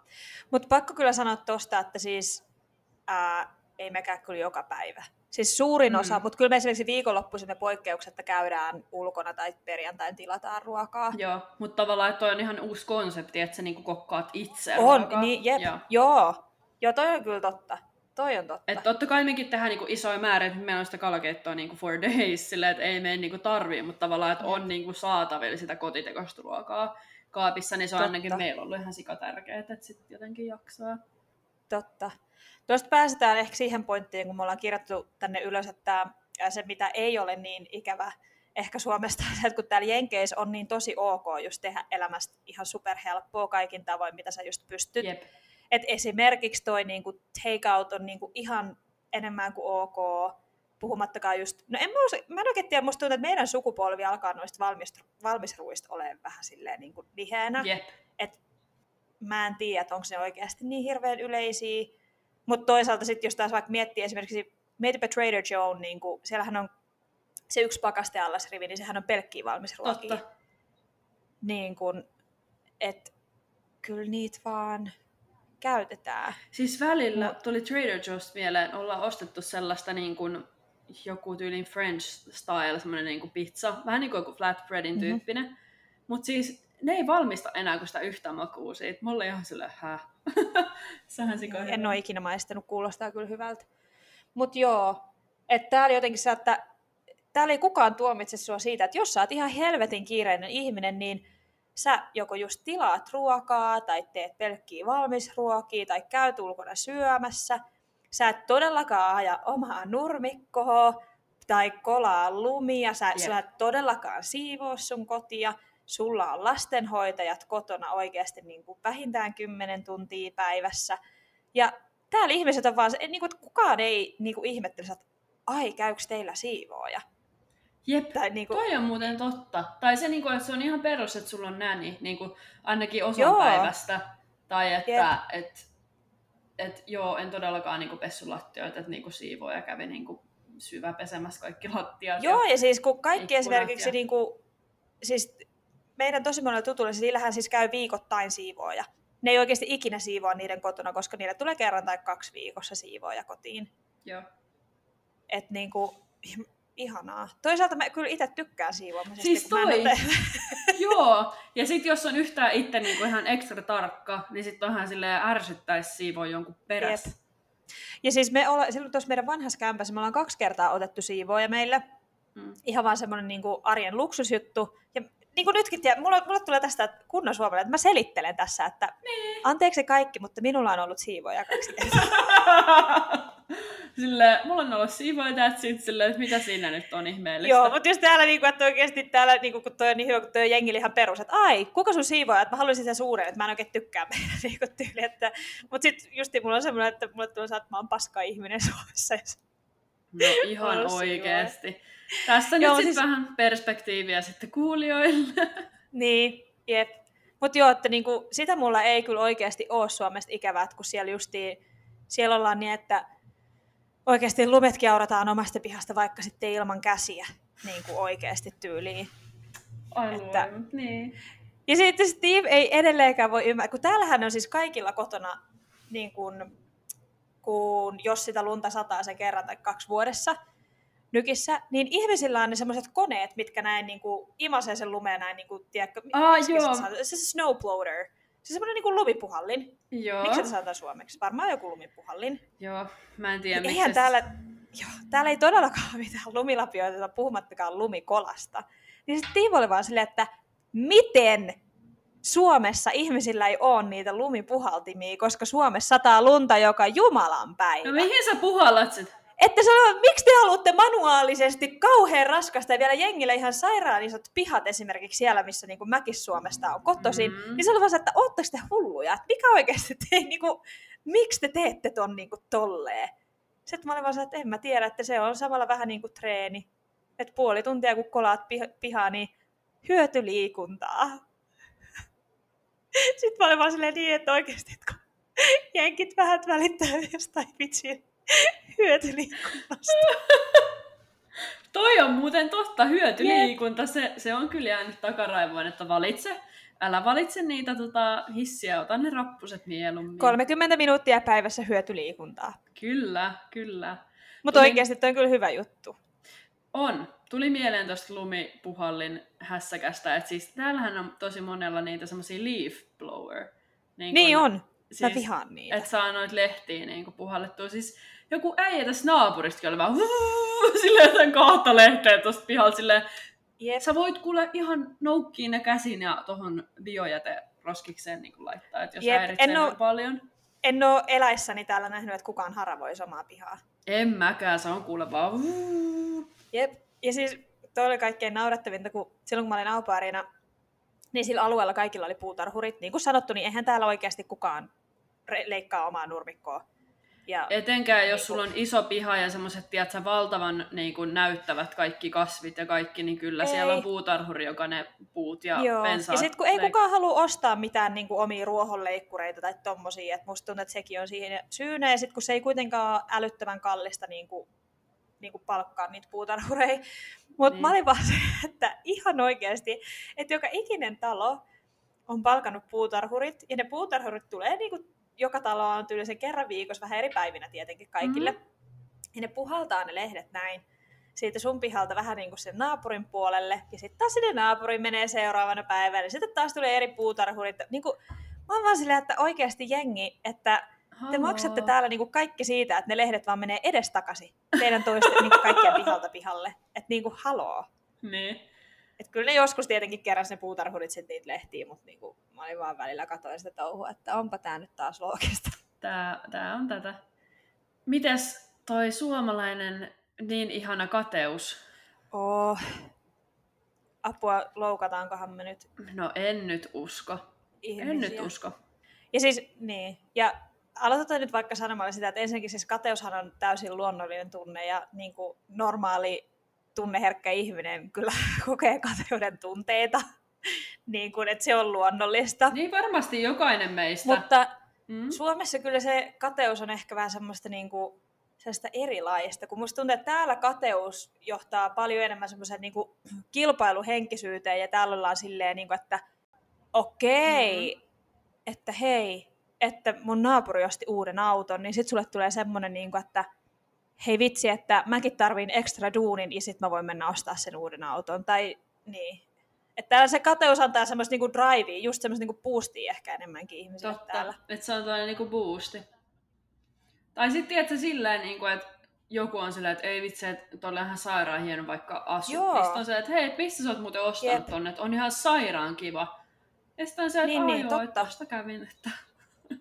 Mutta pakko kyllä sanoa tosta, että siis ää, ei mekään kyllä joka päivä. Siis suurin Mm. osa, mutta kyllä me esimerkiksi viikonloppuisin me poikkeuksetta käydään ulkona tai perjantain tilataan ruokaa. Joo, mutta tavallaan että toi on ihan uusi konsepti, että sä niinku kokkaat itse On, ruokaa. niin jep, Joo. joo. Joo, toi on kyllä totta. Toi on totta. Et totta kai mekin tehdään niinku isoja määriä, että meillä on sitä kalakeittoa niinku for days, silleen, että ei meidän niinku tarvii, mutta tavallaan, että on niinku saatavilla sitä kotitekosta ruokaa kaapissa, niin se on Totta. ainakin meillä ollut ihan sika tärkeää, että sitten jotenkin jaksaa. Totta. Tuosta pääsetään ehkä siihen pointtiin, kun me ollaan kirjattu tänne ylös, että se mitä ei ole niin ikävä ehkä Suomesta, että kun täällä Jenkeissä on niin tosi ok just tehdä elämästä ihan superhelppoa kaikin tavoin, mitä sä just pystyt. Jep. Et esimerkiksi toi niinku take-out on niinku ihan enemmän kuin ok, puhumattakaan just, no en mä, osa, mä en oikein tiedä, musta tuntuu, että meidän sukupolvi alkaa noista valmis, valmisruista olemaan vähän silleen niinku liheänä. Jep. mä en tiedä, että onko ne oikeasti niin hirveän yleisiä, Mutta toisaalta sitten, jos taas vaikka miettii esimerkiksi, mietipä Trader Joe, niin kuin, siellähän on se yksi pakasteallasrivi, niin sehän on pelkkiä valmis ruokia. Totta. Niin kuin, että kyllä niitä vaan käytetään. Siis välillä Mut... tuli Trader Joe's mieleen, ollaan ostettu sellaista niin kuin joku tyylin French style, semmoinen niin kuin pizza, vähän niin kuin flatbreadin mm-hmm. tyyppinen. Mutta siis ne ei valmista enää kuin sitä yhtä makua siitä. Mulla ihan sille, hä? Sähän En ole ikinä maistanut, kuulostaa kyllä hyvältä. Mutta joo, että täällä jotenkin se, että täällä ei kukaan tuomitse sua siitä, että jos sä oot ihan helvetin kiireinen ihminen, niin sä joko just tilaat ruokaa tai teet pelkkiä valmisruokia tai käyt ulkona syömässä. Sä et todellakaan aja omaa nurmikkoa tai kolaa lumia. Sä, yeah. sä et todellakaan siivoo sun kotia. Sulla on lastenhoitajat kotona oikeasti niin kuin vähintään 10 tuntia päivässä. Ja täällä ihmiset on vaan, niin kuin, että kukaan ei niin kuin ihmettele, että ai, käykö teillä siivooja? Jep, tai niinku... toi on muuten totta. Tai se, niinku, että se on ihan perus, että sulla on näni, niinku, ainakin osan joo. päivästä. Tai että et, et, joo, en todellakaan niinku pessu lattioita, että niinku siivoja kävi niinku syvä pesemässä kaikki lattiat. Joo, ja, ja siis kun kaikki esimerkiksi, ja... niinku, siis meidän tosi monella tutulla, siis niillähän siis käy viikoittain siivooja. Ne ei oikeasti ikinä siivoa niiden kotona, koska niille tulee kerran tai kaksi viikossa siivooja kotiin. Joo. Et niinku, ihanaa. Toisaalta mä kyllä itse tykkään siivoamisesta. Siis toi. Joo, ja sitten jos on yhtään itse niinku ihan ekstra tarkka, niin sitten onhan silleen ärsyttäisi siivoa jonkun perässä. Ja siis me olla, silloin tuossa meidän vanhassa kämpässä me ollaan kaksi kertaa otettu siivoja meille. Mm. Ihan vaan semmoinen niinku arjen luksusjuttu. Ja niin kuin nytkin, tiedä, mulla, mulla tulee tästä kunnon suomalainen, että mä selittelen tässä, että niin. anteeksi kaikki, mutta minulla on ollut siivoja kaksi kertaa. Sille, mulla on ollut siivoja that's it, sille, että mitä siinä nyt on ihmeellistä. Joo, mutta jos täällä, niin kuin, että oikeasti täällä, niin kuin, kun toi on niin hyvä, kun toi on ihan perus, että ai, kuka sun siivoja, että mä haluaisin sen suuren, että mä en oikein tykkää meidän niin kuin, tyyli, että, mutta sitten just mulla on semmoinen, että mulle tulee että mä oon paska ihminen Suomessa. No ihan oikeasti. Tässä nyt sitten siis... vähän perspektiiviä sitten kuulijoille. Niin, jep. Mutta joo, että niinku, sitä mulla ei kyllä oikeasti ole Suomesta ikävää, kun siellä justiin, siellä ollaan niin, että oikeasti lumetkin aurataan omasta pihasta vaikka sitten ilman käsiä niin kuin oikeasti tyyliin. Ai että... niin. Ja sitten Steve ei edelleenkään voi ymmärtää, kun täällähän on siis kaikilla kotona, niin kun, kun jos sitä lunta sataa se kerran tai kaksi vuodessa nykissä, niin ihmisillä on ne semmoiset koneet, mitkä näin niin kuin, imasee sen lumeen näin, niin kuin, tiedätkö, ah, joo. Se, se snowblower. Se semmoinen niin kuin lumipuhallin. Joo. Miksi se sanotaan suomeksi? Varmaan joku lumipuhallin. Joo, mä en tiedä miksi. Eihän täällä, joo, täällä ei todellakaan mitään lumilapioita, puhumattakaan lumikolasta. Niin sitten Tiivo oli vaan silleen, että miten Suomessa ihmisillä ei ole niitä lumipuhaltimia, koska Suomessa sataa lunta joka jumalan päivä. No mihin sä puhallat sit? Että se on, miksi te haluatte manuaalisesti kauhean raskasta ja vielä jengille ihan sairaan isot pihat esimerkiksi siellä, missä niin Mäkis-Suomesta on kotoisin, mm. niin se vaan että ootteko te hulluja, että mikä oikeasti te, niin kuin, miksi te teette ton niin kuin, tolleen? Sitten mä olin vaan että en mä tiedä, että se on samalla vähän niin kuin treeni. Että puoli tuntia kun kolaat pihaa, niin hyötyliikuntaa. Sitten mä olin vaan silleen niin, että oikeasti, että kun jenkit vähän välittää jostain vitsiä hyötyliikunnasta. Toi on muuten totta, hyötyliikunta. Se, se on kyllä jäänyt takaraivoon, että valitse. Älä valitse niitä tota, hissiä, ota ne rappuset mieluummin. 30 minuuttia päivässä hyötyliikuntaa. Kyllä, kyllä. Mutta Tuli... oikeasti toi on kyllä hyvä juttu. On. Tuli mieleen tuosta lumipuhallin hässäkästä, että siis täällähän on tosi monella niitä semmoisia leaf blower. Niin, niin on. Siis, Mä vihaan niitä. Että saa noita lehtiä niin puhallettua. Siis joku äijä tässä naapuristakin oli vaan silleen jotain kahta lehteä tuosta pihalla silleen, Jep. Sä voit kuule ihan noukkiin ne käsin ja tuohon biojäte roskikseen niin laittaa, että jos Jep. häiritsee en oo, paljon. En ole eläissäni täällä nähnyt, että kukaan haravoi omaa pihaa. En mäkään, se on kuule vaan... Jep, ja siis toi oli kaikkein naurettavinta, kun silloin kun mä olin aupaarina, niin sillä alueella kaikilla oli puutarhurit. Niin kuin sanottu, niin eihän täällä oikeasti kukaan leikkaa omaa nurmikkoa Ja, Etenkään niin jos sulla on iso piha ja semmoiset, tiedätkö, valtavan niin kuin, näyttävät kaikki kasvit ja kaikki, niin kyllä ei. siellä on puutarhuri, joka ne puut ja Joo. pensaat. Ja sitten kun ei leik- kukaan halua ostaa mitään niin kuin, omia ruohonleikkureita tai tommosia, että musta tuntuu, että sekin on siihen syynä. Ja sitten kun se ei kuitenkaan ole älyttömän kallista niin kuin, niin kuin palkkaa niitä puutarhureja. Mutta niin. mä olin vaan se, että ihan oikeasti, että joka ikinen talo on palkannut puutarhurit, ja ne puutarhurit tulee niin kuin joka talo on tyylisen kerran viikossa, vähän eri päivinä tietenkin kaikille. Mm-hmm. Ja ne puhaltaa ne lehdet näin siitä sun pihalta vähän niin kuin sen naapurin puolelle, ja sitten taas sinne naapurin menee seuraavana päivänä, ja sitten taas tulee eri puutarhurit. Niin kuin, mä oon vaan silleen, että oikeasti jengi, että te maksatte täällä niin kuin kaikki siitä, että ne lehdet vaan menee edestakaisin teidän toisten niin kaikkien pihalta pihalle. Että niin kuin haloo. Niin. Et kyllä ne joskus tietenkin keräs ne puutarhurit sitten niitä lehtiä, mutta niinku, mä olin vaan välillä katoin sitä touhua, että onpa tää nyt taas loogista. Tää, tää on tätä. Mites toi suomalainen niin ihana kateus? Oh. Apua, loukataankohan me nyt? No en nyt usko. Ihmisiä. En nyt usko. Ja siis, niin. Ja aloitetaan nyt vaikka sanomalla sitä, että ensinnäkin siis kateushan on täysin luonnollinen tunne ja niin kuin normaali tunneherkkä ihminen kyllä kokee kateuden tunteita, niin kuin, että se on luonnollista. Niin varmasti jokainen meistä. Mutta mm. Suomessa kyllä se kateus on ehkä vähän semmoista niin kuin, sellaista erilaista, kun musta tuntuu, että täällä kateus johtaa paljon enemmän semmoiseen niin kuin, kilpailuhenkisyyteen ja täällä ollaan silleen, niin kuin, että okei, okay, mm. että hei, että mun naapuri osti uuden auton, niin sitten sulle tulee semmoinen, niin kuin, että hei vitsi, että mäkin tarviin ekstra duunin, ja sitten mä voin mennä ostaa sen uuden auton. Tai niin. Että täällä se kateus antaa semmoista niinku drivea, just semmoista niinku boostia ehkä enemmänkin ihmisille Totta, täällä. että se on tällainen niinku boosti. Tai sitten tiedätkö silleen, niinku, että joku on silleen, että ei vitsi, että tuolla on ihan sairaan hieno vaikka asu. Joo. Ja sitten on se, että hei, mistä sä oot muuten ostanut Jep. tonne, että on ihan sairaan kiva. Ja sitten on se, että niin, niin, joo, totta. kävin, että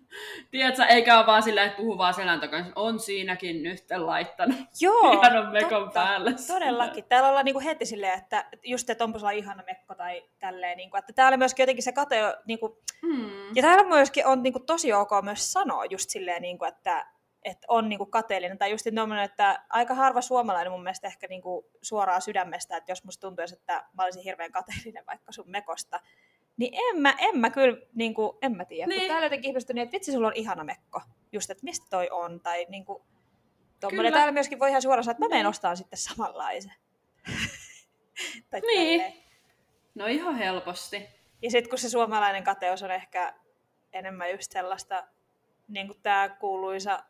Tiedätkö, eikä ole vaan sillä, että puhuu vaan selän takana. On siinäkin nyt laittanut Joo, on mekon totta, päälle. Todellakin. Täällä ollaan niinku heti silleen, että just, että onpa sulla ihana mekko tai tälleen. Niinku, että täällä myöskin jotenkin se kate, niinku, hmm. ja täällä myöskin on niinku, tosi ok myös sanoa just silleen, niinku, että, että on niinku kateellinen. Tai just tommonen, että aika harva suomalainen mun mielestä ehkä niinku suoraan sydämestä, että jos musta tuntuisi, että mä olisin hirveän kateellinen vaikka sun mekosta, niin en mä, en mä kyllä, niin kuin, en mä tiedä. Niin. Kun täällä jotenkin ihmiset niin, että vitsi, sulla on ihana mekko. Just, että mistä toi on. Tai niin kuin, tommonen. Täällä myöskin voi ihan suoraan sanoa, että mä menen niin. sitten samanlaisen. tai niin. Tälleen. No ihan helposti. Ja sitten kun se suomalainen kateus on ehkä enemmän just sellaista, niin kuin tämä kuuluisa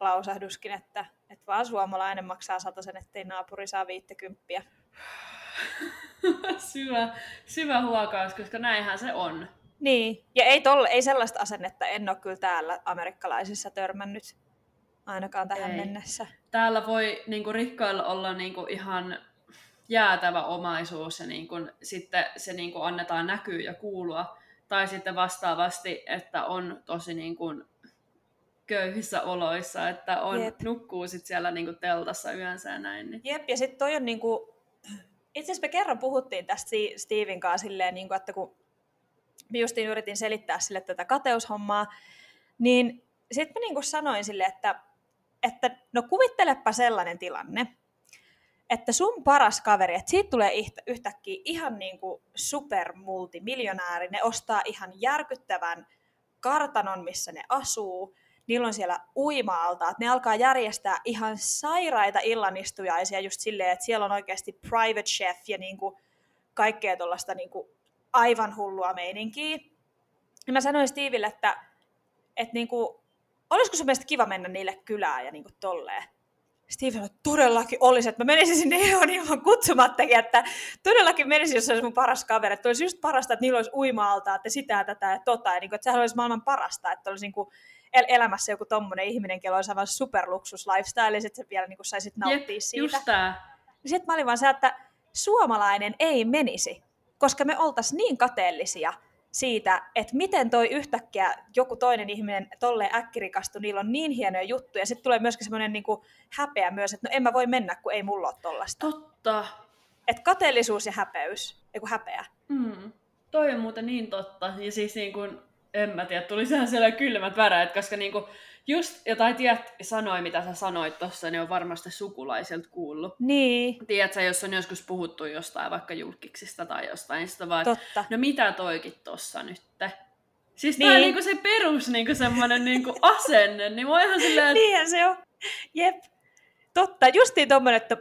lausahduskin, että, että vaan suomalainen maksaa sen, ettei naapuri saa viittekymppiä. syvä, syvä huokaus, koska näinhän se on. Niin, ja ei, tolle, ei sellaista asennetta en ole kyllä täällä amerikkalaisissa törmännyt ainakaan tähän ei. mennessä. Täällä voi niin kuin, rikkailla olla niin kuin, ihan jäätävä omaisuus ja niin kuin, sitten se niin kuin, annetaan näkyä ja kuulua. Tai sitten vastaavasti, että on tosi niin kuin, köyhissä oloissa, että on, Jep. nukkuu sit siellä niin kuin, teltassa yönsä ja näin. Niin. Jep, ja sitten toi on niin kuin, itse asiassa me kerran puhuttiin tästä Steven kanssa silleen, niin kuin, että kun justiin yritin selittää sille tätä kateushommaa, niin sitten mä niin kuin sanoin sille, että, että no kuvittelepa sellainen tilanne, että sun paras kaveri, että siitä tulee yhtäkkiä ihan niin kuin supermultimiljonääri, ne ostaa ihan järkyttävän kartanon, missä ne asuu, niillä on siellä että ne alkaa järjestää ihan sairaita illanistujaisia just silleen, että siellä on oikeasti private chef ja niin kuin kaikkea tuollaista niin aivan hullua meininkiä. Ja mä sanoin Steveille, että, että niin kuin, olisiko sun mielestä kiva mennä niille kylään ja niin kuin tolleen. Steve sanoi, että todellakin olisi, että mä menisin sinne ihan ilman kutsumattakin, että todellakin menisin, jos se olisi mun paras kaveri. Että olisi just parasta, että niillä olisi uima-alta, että sitä, tätä ja tota. Ja niin kuin, että sehän olisi maailman parasta, että olisi niin kuin el- elämässä joku tommonen ihminen, kello olisi aivan superluksus lifestyle, ja sitten vielä niin kuin saisit nauttia Jep, siitä. Just tää. Sitten mä olin vaan se, että suomalainen ei menisi, koska me oltaisiin niin kateellisia siitä, että miten toi yhtäkkiä joku toinen ihminen tolle äkkirikastu, niillä on niin hienoja juttuja. Sitten tulee myöskin semmoinen niin häpeä myös, että no en mä voi mennä, kun ei mulla ole tollasta. Totta. Että kateellisuus ja häpeys, eiku häpeä. Mm. Toi on muuten niin totta. Ja siis niin kuin, en mä tiedä, tuli sehän siellä kylmät väreet, koska niinku, just jotain tiedät, sanoi, mitä sä sanoit tuossa, niin on varmasti sukulaiselta kuullut. Niin. Tiedätkö, jos on joskus puhuttu jostain vaikka julkiksista tai jostain, niin sitä vaan, Totta. no mitä toikin tossa nyt? Siis Niin. tää on niinku se perus niinku semmonen niinku asenne, niin mä ihan silleen, että Niinhän se on. Jep. Totta, justiin tommonen, että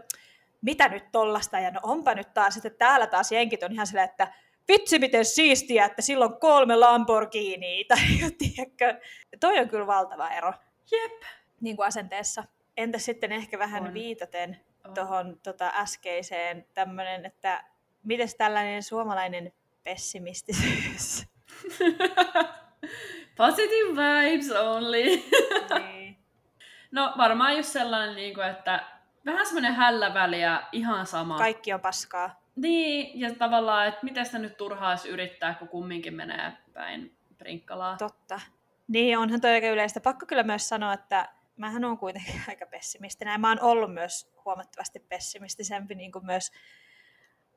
mitä nyt tollasta, ja no onpa nyt taas, että täällä taas jenkit on ihan silleen, että vitsi miten siistiä, että silloin on kolme Lamborghiniä, tai tiedätkö, toi on kyllä valtava ero jep. niin kuin asenteessa. Entä sitten ehkä vähän On. viitaten On. tuohon tota, äskeiseen tämmöinen, että miten tällainen suomalainen pessimistisyys? Positive vibes only. niin. No varmaan just sellainen, niinku, että vähän semmoinen hällä väliä, ihan sama. Kaikki on paskaa. Niin, ja tavallaan, että miten sitä nyt turhaa yrittää, kun kumminkin menee päin prinkkalaa. Totta. Niin, onhan toi aika yleistä. Pakko kyllä myös sanoa, että mähän on kuitenkin aika pessimistinen. Ja mä oon ollut myös huomattavasti pessimistisempi niin kuin myös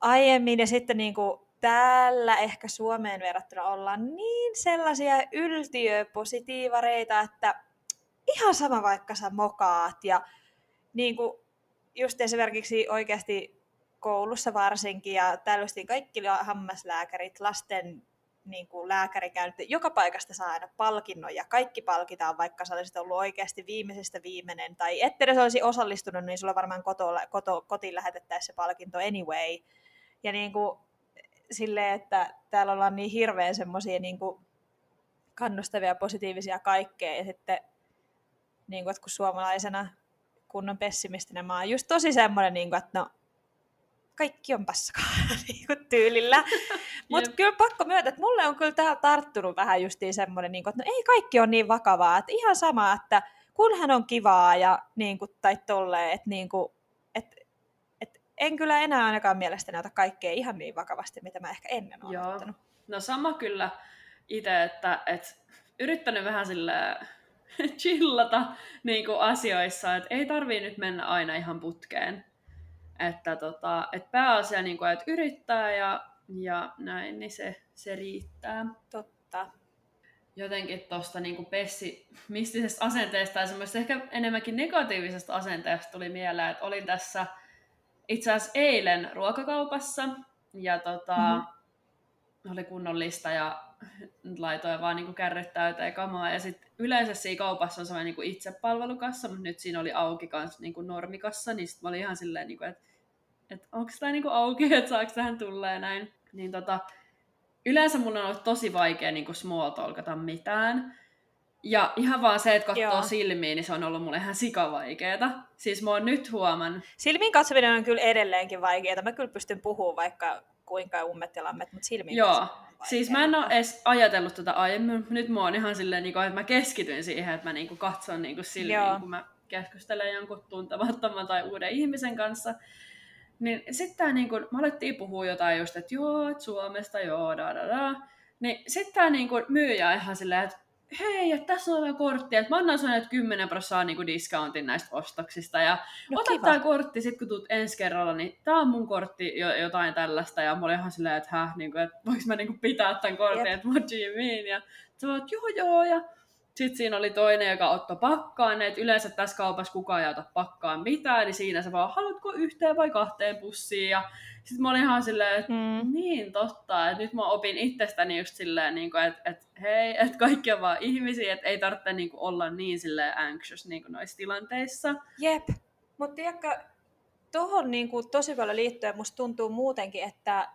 aiemmin. Ja sitten niin kuin täällä ehkä Suomeen verrattuna ollaan niin sellaisia yltiöpositiivareita, että ihan sama vaikka sä mokaat. Ja niin kuin just esimerkiksi oikeasti koulussa varsinkin, ja täällä justiin kaikki hammaslääkärit, lasten niin kuin lääkärikäynnit, joka paikasta saa aina palkinnon ja kaikki palkitaan, vaikka sä olisit ollut oikeasti viimeisestä viimeinen, tai ette edes olisi osallistunut, niin sulla varmaan koto, koto, kotiin lähetettäisiin se palkinto anyway. Ja niin kuin, silleen, että täällä ollaan niin hirveän semmoisia niin kuin kannustavia, positiivisia kaikkea, ja sitten niin kuin, että kun suomalaisena kunnon pessimistinen mä oon just tosi semmoinen, niin kuin, että no, kaikki on paskaa niin kuin tyylillä. Mutta Jep. kyllä pakko myöntää, että mulle on kyllä täällä tarttunut vähän justiin semmoinen, niin kuin, että no ei kaikki on niin vakavaa, että ihan sama, että kunhan on kivaa ja niin kuin, tai tolleen, että niin kuin, että, että en kyllä enää ainakaan mielestäni ota kaikkea ihan niin vakavasti, mitä mä ehkä ennen olen Joo. ottanut. No sama kyllä itse, että et, yrittänyt vähän sille chillata niin kuin asioissa, että ei tarvii nyt mennä aina ihan putkeen. Että tota, et pääasia, niin kuin, että yrittää ja, ja näin, niin se, se riittää. Totta. Jotenkin tuosta niin pessimistisestä asenteesta ja semmoista ehkä enemmänkin negatiivisesta asenteesta tuli mieleen, että olin tässä itse asiassa eilen ruokakaupassa ja tota, Mhm. mm-hmm. oli kunnollista ja laitoin vaan niin kärryt täyteen kamaa. Ja sitten yleensä siinä kaupassa on sellainen niin itsepalvelukassa, mutta nyt siinä oli auki kans niin normikassa, niin sitten mä olin ihan silleen, niin että et onko tämä niin auki, että saako tähän tulla ja näin. Niin tota, yleensä mun on ollut tosi vaikea niin small talkata mitään. Ja ihan vaan se, että katsoo Joo. silmiin, niin se on ollut mulle ihan sikavaikeeta. Siis mä oon nyt huomannut, Silmiin katsominen on kyllä edelleenkin vaikeaa. Mä kyllä pystyn puhumaan vaikka kuinka ummet ja lammet, mutta silmiin Joo, katsominen on siis mä en ole edes ajatellut tätä aiemmin. Nyt mä oon ihan silleen, niin kuin, että mä keskityn siihen, että mä niin kuin katson niin kuin silmiin, Joo. kun mä keskustelen jonkun tuntemattoman tai uuden ihmisen kanssa. Niin sitten tää niin kuin, mä alettiin puhua jotain just, että joo, että Suomesta, joo, da da da. Niin sitten tää niin kuin myyjä ihan silleen, että hei, että tässä on kortti, että mä annan nyt 10 prosenttia niin discountin näistä ostoksista. Ja No ota kiva. tää kortti, sit kun tuut ensi kerralla, niin tää on mun kortti, jo, jotain tällaista. Ja mä olin ihan silleen, että häh, niin kuin, että voiks mä niin kuin pitää tämän kortin, Jep. että what do you mean? Ja sä vaan, että joo joo, ja sitten siinä oli toinen, joka ottoi pakkaan, että yleensä tässä kaupassa kukaan ei ota pakkaan mitään, niin siinä se vaan, haluatko yhteen vai kahteen pussiin? Ja sitten mä olin ihan silleen, että Mm. niin totta, että nyt mä opin itsestäni just silleen, niin kuin, että, että hei, että kaikki on vaan ihmisiä, että ei tarvitse niin kuin, olla niin silleen anxious niin kuin noissa tilanteissa. Jep. Mutta tiedätkö, tuohon niinku tosi paljon liittyen musta tuntuu muutenkin, että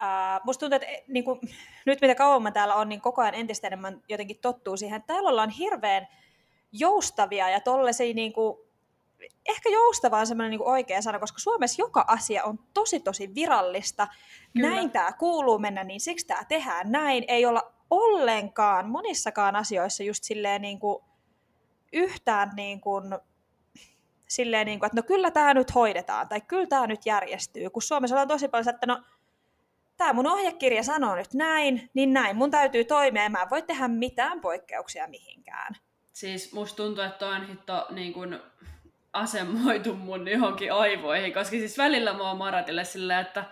ää, musta tuntuu, että e- niinku, nyt mitä kauemmin täällä on, niin koko ajan entistä enemmän jotenkin tottuu siihen, että täällä ollaan hirveän joustavia ja tollaisia niinku, ehkä joustava on semmoinen niinku oikea sana, koska Suomessa joka asia on tosi tosi virallista. Kyllä. Näin tämä kuuluu mennä, niin siksi tämä tehdään näin. Ei olla ollenkaan monissakaan asioissa just silleen niinku, yhtään niin kuin, silleen, niin kuin, että no kyllä tämä nyt hoidetaan, tai kyllä tämä nyt järjestyy, kun Suomessa on tosi paljon, että no tämä mun ohjekirja sanoo nyt näin, niin näin, mun täytyy toimia, ja mä en voi tehdä mitään poikkeuksia mihinkään. Siis musta tuntuu, että toi on hitto niin kuin asemoitu mun johonkin aivoihin, koska siis välillä mä oon Maratille silleen, että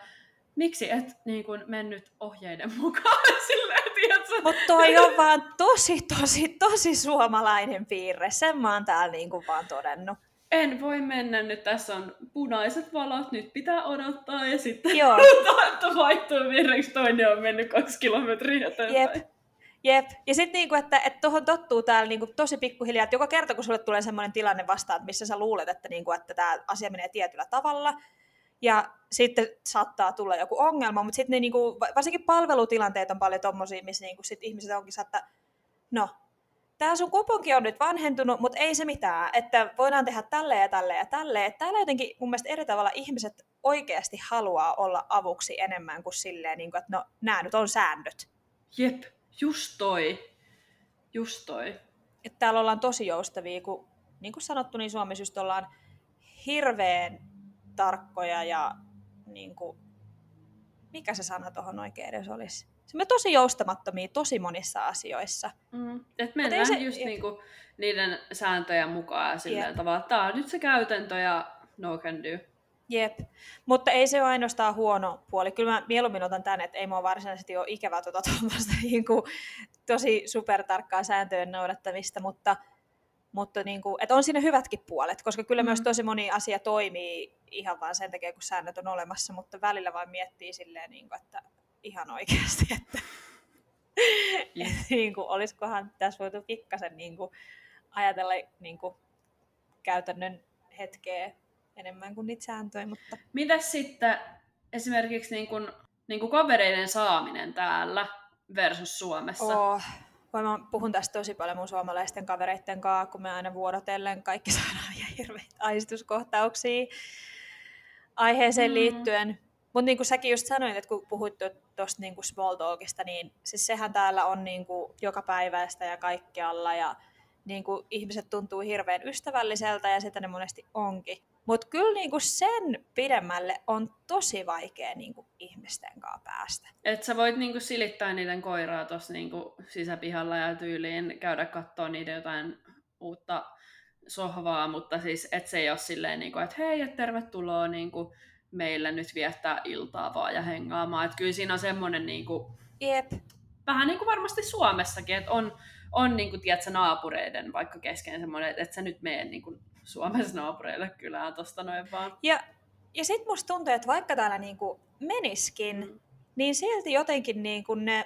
miksi et niin kuin, mennyt ohjeiden mukaan silleen, tiedätkö? Mutta toi on vaan tosi, tosi, tosi suomalainen piirre. Sen mä oon täällä niinku vaan todennut. En voi mennä nyt, tässä on punaiset valot, nyt pitää odottaa ja sitten Joo. vaihtuu virreksi, toinen on mennyt kaksi kilometriä eteenpäin. Jep. Jep. Ja sitten niinku, että et tuohon tottuu täällä niinku tosi pikkuhiljaa, että joka kerta kun sulle tulee sellainen tilanne vastaan, missä sä luulet, että, niinku, että tämä asia menee tietyllä tavalla, ja sitten saattaa tulla joku ongelma, mutta sitten niinku, va- varsinkin palvelutilanteet on paljon tommosia, missä niinku sit ihmiset onkin että no, tämä sun kuponki on nyt vanhentunut, mutta ei se mitään, että voidaan tehdä tälleen ja tälleen ja tälleen. Että Täällä jotenkin mun mielestä eri tavalla ihmiset oikeasti haluaa olla avuksi enemmän kuin silleen, niinku, että no, nämä nyt on säännöt. Jep, just toi. Just toi. että täällä ollaan tosi joustavia, kun niin kuin sanottu, niin Suomessa just ollaan hirveän tarkkoja ja niin kuin, mikä se sana tuohon oikein edes olisi? Se me tosi joustamattomia tosi monissa asioissa. Mm. Et mennään se- se, just jep. niinku niiden sääntöjen mukaan ja silleen Jep. tavalla, että tää on nyt se käytäntö ja no can do. Jep. Mutta ei se ole ainoastaan huono puoli. Kyllä mä mieluummin otan tämän, että ei mua varsinaisesti ole ikävä tuota tuommoista niin kuin, tosi supertarkkaa sääntöjen noudattamista, mutta, mutta niin kuin, että on siinä hyvätkin puolet, koska kyllä mm. myös tosi moni asia toimii ihan vaan sen takia, kun säännöt on olemassa, mutta välillä vaan miettii silleen, niin kuin, että ihan oikeasti, että Jep. niin kuin, olisikohan tässä voitu pikkasen niin kuin, ajatella niin kuin, käytännön hetkeä enemmän kuin niitä sääntöjä, mutta Mitäs sitten esimerkiksi niinku, niinku kavereiden saaminen täällä versus Suomessa? Oh. Mä puhun tästä tosi paljon mun suomalaisten kavereitten kanssa, kun me aina vuorotellen kaikki saadaan ja hirveitä aistuskohtauksia aiheeseen Mm. liittyen. Mutta niin kuin säkin just sanoit, että kun puhuit tuosta niin kuin small talkista, niin siis sehän täällä on niin kuin joka päiväistä ja kaikkialla ja niin kuin ihmiset tuntuu hirveän ystävälliseltä ja sitä ne monesti onkin. Mutta kyllä niin kuin sen pidemmälle on tosi vaikea niin kuin ihmisten kanssa päästä. Et sä voit niinku silittää niiden koiraa tuossa niinku sisäpihalla ja tyyliin käydä katsoa niiden jotain uutta sohvaa, mutta siis et se ei ole silleen, niinku, että hei, et tervetuloa niinku, meille nyt viettää iltaa vaan ja hengaamaan. Et kyllä siinä on semmoinen niinku, Jep, vähän niin kuin varmasti Suomessakin, että on, on niin kuin, tiedätkö, naapureiden vaikka kesken semmoinen, että et sä nyt mene niin kuin Suomessa naapureille kylään tosta noin vaan. Ja, ja sitten musta tuntuu, että vaikka täällä niinku meniskin, mm. niin silti jotenkin niinku ne,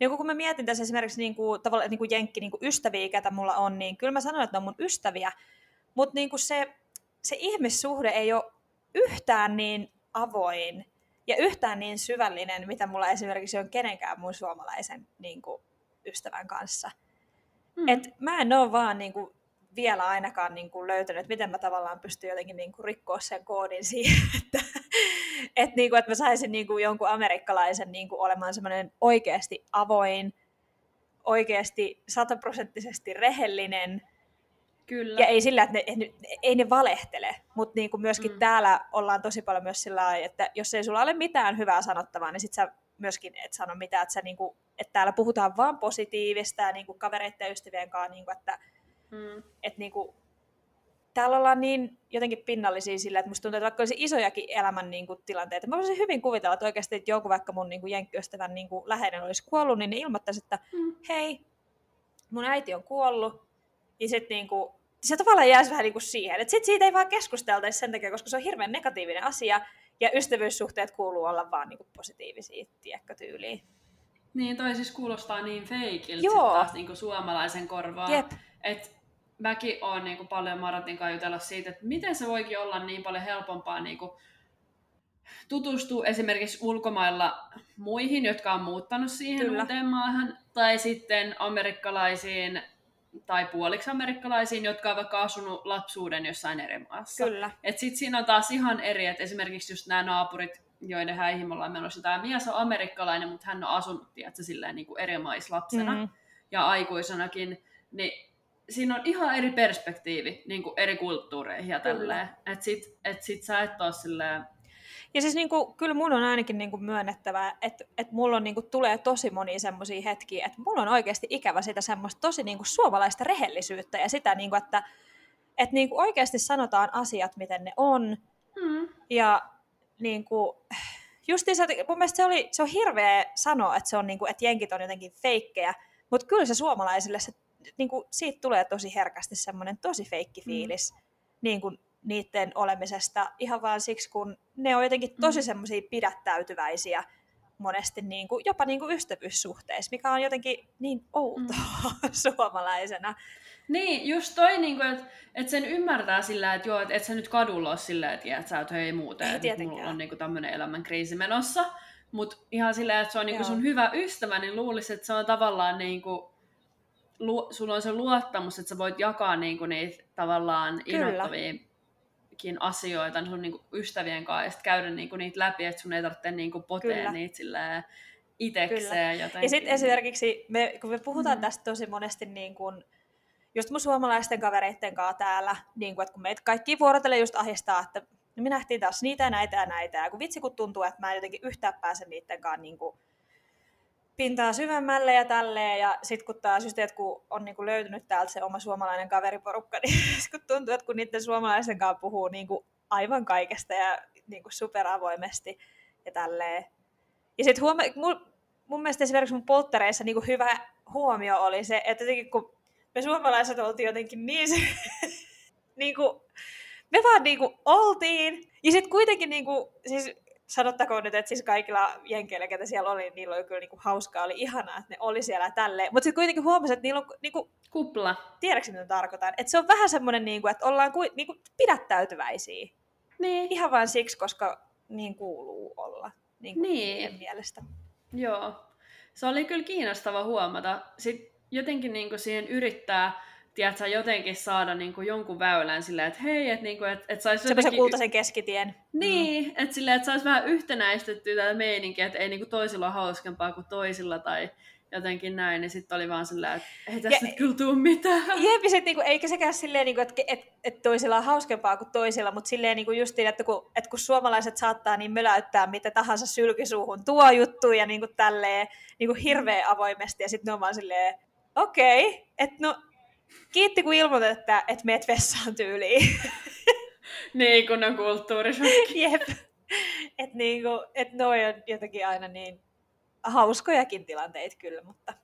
niinku kun mä mietin tässä esimerkiksi niinku, tavallaan niinku jenkki niinku ystäviä, ketä mulla on, niin kyllä mä sanon, että ne on mun ystäviä, mutta niinku se, se ihmissuhde ei ole yhtään niin avoin ja yhtään niin syvällinen, mitä mulla esimerkiksi on kenenkään mun suomalaisen niinku, ystävän kanssa. Mm. Et mä en ole vaan niinku vielä ainakaan niinku löytänyt, että miten mä tavallaan pystyn jotenkin niinku rikkoa sen koodin siihen, että et niinku, et mä saisin niinku jonkun amerikkalaisen niinku olemaan semmoinen oikeasti avoin, oikeasti sataprosenttisesti rehellinen, Kyllä. ja ei sillä, että ne, ei ne- valehtele, mutta niinku myöskin Mm. täällä ollaan tosi paljon myös sillä lailla, että jos ei sulla ole mitään hyvää sanottavaa, niin sit sä myöskin et sano mitään, että, sä niinku, että täällä puhutaan vaan positiivista ja niinku kavereiden ja ystävien kanssa, niinku, että Mm. et niinku, täällä ollaan niin jotenkin pinnallisia sillä, että musta tuntuu, että vaikka olisi isojakin elämän niinku, tilanteita, mä voisin hyvin kuvitella, että oikeasti että joku vaikka mun niinku, jenkkiystävän niinku, läheinen olisi kuollut, niin ne ilmoittaisi, että Mm. hei, mun äiti on kuollut, ja sitten niinku, se tavallaan jäisi vähän niinku siihen, että sit siitä ei vaan keskusteltaisi sen takia, koska se on hirveän negatiivinen asia, ja ystävyyssuhteet kuuluu olla vaan niinku positiivisia, tiedätkö, tyyliin. Niin, toi siis kuulostaa niin feikiltä taas niinku suomalaisen korvaan. Jep, Et mäkin oon niinku paljon Maratin kanssa jutella siitä, että miten se voikin olla niin paljon helpompaa niinku tutustua esimerkiksi ulkomailla muihin, jotka on muuttanut siihen Kyllä. uuteen maahan, tai sitten amerikkalaisiin tai puoliksi amerikkalaisiin, jotka on vaikka asunut lapsuuden jossain eri maassa. kyllä. Et sit siinä on taas ihan eri, että esimerkiksi just nämä naapurit, joiden häihin me ollaan menossa, tämä mies on amerikkalainen, mutta hän on asunut, tiedätkö, silleen niin kuin eri maislapsena Mm. ja aikuisenakin, niin siinä on ihan eri perspektiivi niin kuin eri kulttuureihin ja tälleen. Että sit, et sit sä et ole silleen, Ja siis niinku, kyllä mun on ainakin niinku myönnettävä, että et mulla on niinku, tulee tosi monia semmoisia hetkiä, että mulla on oikeasti ikävä sitä semmoista tosi niinku, suomalaista rehellisyyttä ja sitä, niinku, että et, niinku, oikeasti sanotaan asiat, miten ne on. mm, Ja niinku, justiinsa, mun mielestä se, oli, se on hirveä sanoa, että, se on, niin kuin, että jenkit on jotenkin feikkejä, mutta kyllä se suomalaisille, se, niin kuin, siitä tulee tosi herkästi semmoinen tosi feikki mm. fiilis mm. niin kuin, niiden olemisesta, ihan vaan siksi, kun ne on jotenkin tosi mm. semmoisia pidättäytyväisiä, monesti niin kuin, jopa niin kuin ystävyyssuhteissa, mikä on jotenkin niin outoa mm. suomalaisena. Niin, just toi, niin että et sen ymmärtää sillä, että joo, että et sä nyt kadulla ole sillä, että et sä oot hei muuten, että mulla on niin tämmöinen elämän kriisi menossa. Mutta ihan sillä, että se on niin sun hyvä ystävä, niin luulisi, että se on tavallaan niin kuin, lu, sulla on se luottamus, että sä voit jakaa niin kuin niitä tavallaan innoittaviakin asioita sun niin kuin ystävien kanssa ja sitten käydä niin kuin niitä läpi, että sun ei tarvitse niin kuin potea Kyllä. niitä silleen itekseen. Jotenkin. Ja sitten esimerkiksi, me, kun me puhutaan mm. tästä tosi monesti niin kuin, just mun suomalaisten kavereitten kanssa täällä, niin kuin, että kun meitä kaikki vuorotellen just ahistaa, että no me nähtiin taas niitä ja näitä ja näitä, ja kun vitsi kun tuntuu, että mä en jotenkin yhtään pääse niiden kanssa niin kuin, pintaa syvemmälle ja tälleen, ja sitten kun taas just, että kun on niin kuin löytynyt täältä se oma suomalainen kaveriporukka, niin kun tuntuu, että kun niiden suomalaisen kanssa puhuu niin kuin aivan kaikesta ja niin kuin superavoimesti ja tälleen. Ja sitten huoma- mun, mun mielestä esimerkiksi mun polttereissa niin kuin hyvä huomio oli se, että jotenkin kun me suomalaiset oltiin jotenkin niin se, niin kuin, me vaan niin kuin oltiin. Ja sitten kuitenkin niin kuin, siis sanottakoon nyt, että siis kaikilla jenkeillä, ketä siellä oli, niillä oli kyllä niinku hauskaa, oli ihanaa, että ne oli siellä tälleen. Mutta sitten kuitenkin huomasin, että niillä on niinku, kupla. Tiedätkö, mitä tarkoitan? Että se on vähän semmoinen, niinku, että ollaan ku, niinku, pidättäytyväisiä. Niin. Ihan vain siksi, koska niin kuuluu olla. Niin. niin. mielestä. Joo. Se oli kyllä kiinnostava huomata. Sitten jotenkin niin kuin siihen yrittää tiedätkö, jotenkin saada niin kuin jonkun väylän silleen, että hei, että, niin kuin, että, että saisi jotenkin... Se kultaisen keskitien. Niin, mm. että, silleen, että saisi vähän yhtenäistettyä tätä meininkiä, että ei niin kuin toisilla ole hauskempaa kuin toisilla tai jotenkin näin, niin sitten oli vaan silleen, että ei tästä ja, kyllä tule mitään. Jep, sit, niinku, eikä sekään silleen, niinku, että et, et toisilla on hauskempaa kuin toisilla, mutta silleen niinku justiin, että kun, et kun suomalaiset saattaa niin möläyttää mitä tahansa sylkisuuhun tuo juttu ja niinku tälleen niinku hirveän avoimesti, ja sitten ne on vaan silleen, okei, okay, että no kiitti kun ilmoitat, että, että meet vessaan tyyliin. niin, kun on kulttuurisokki. Jep. Että niinku, et noi on jotenkin aina niin hauskojakin tilanteita kyllä, mutta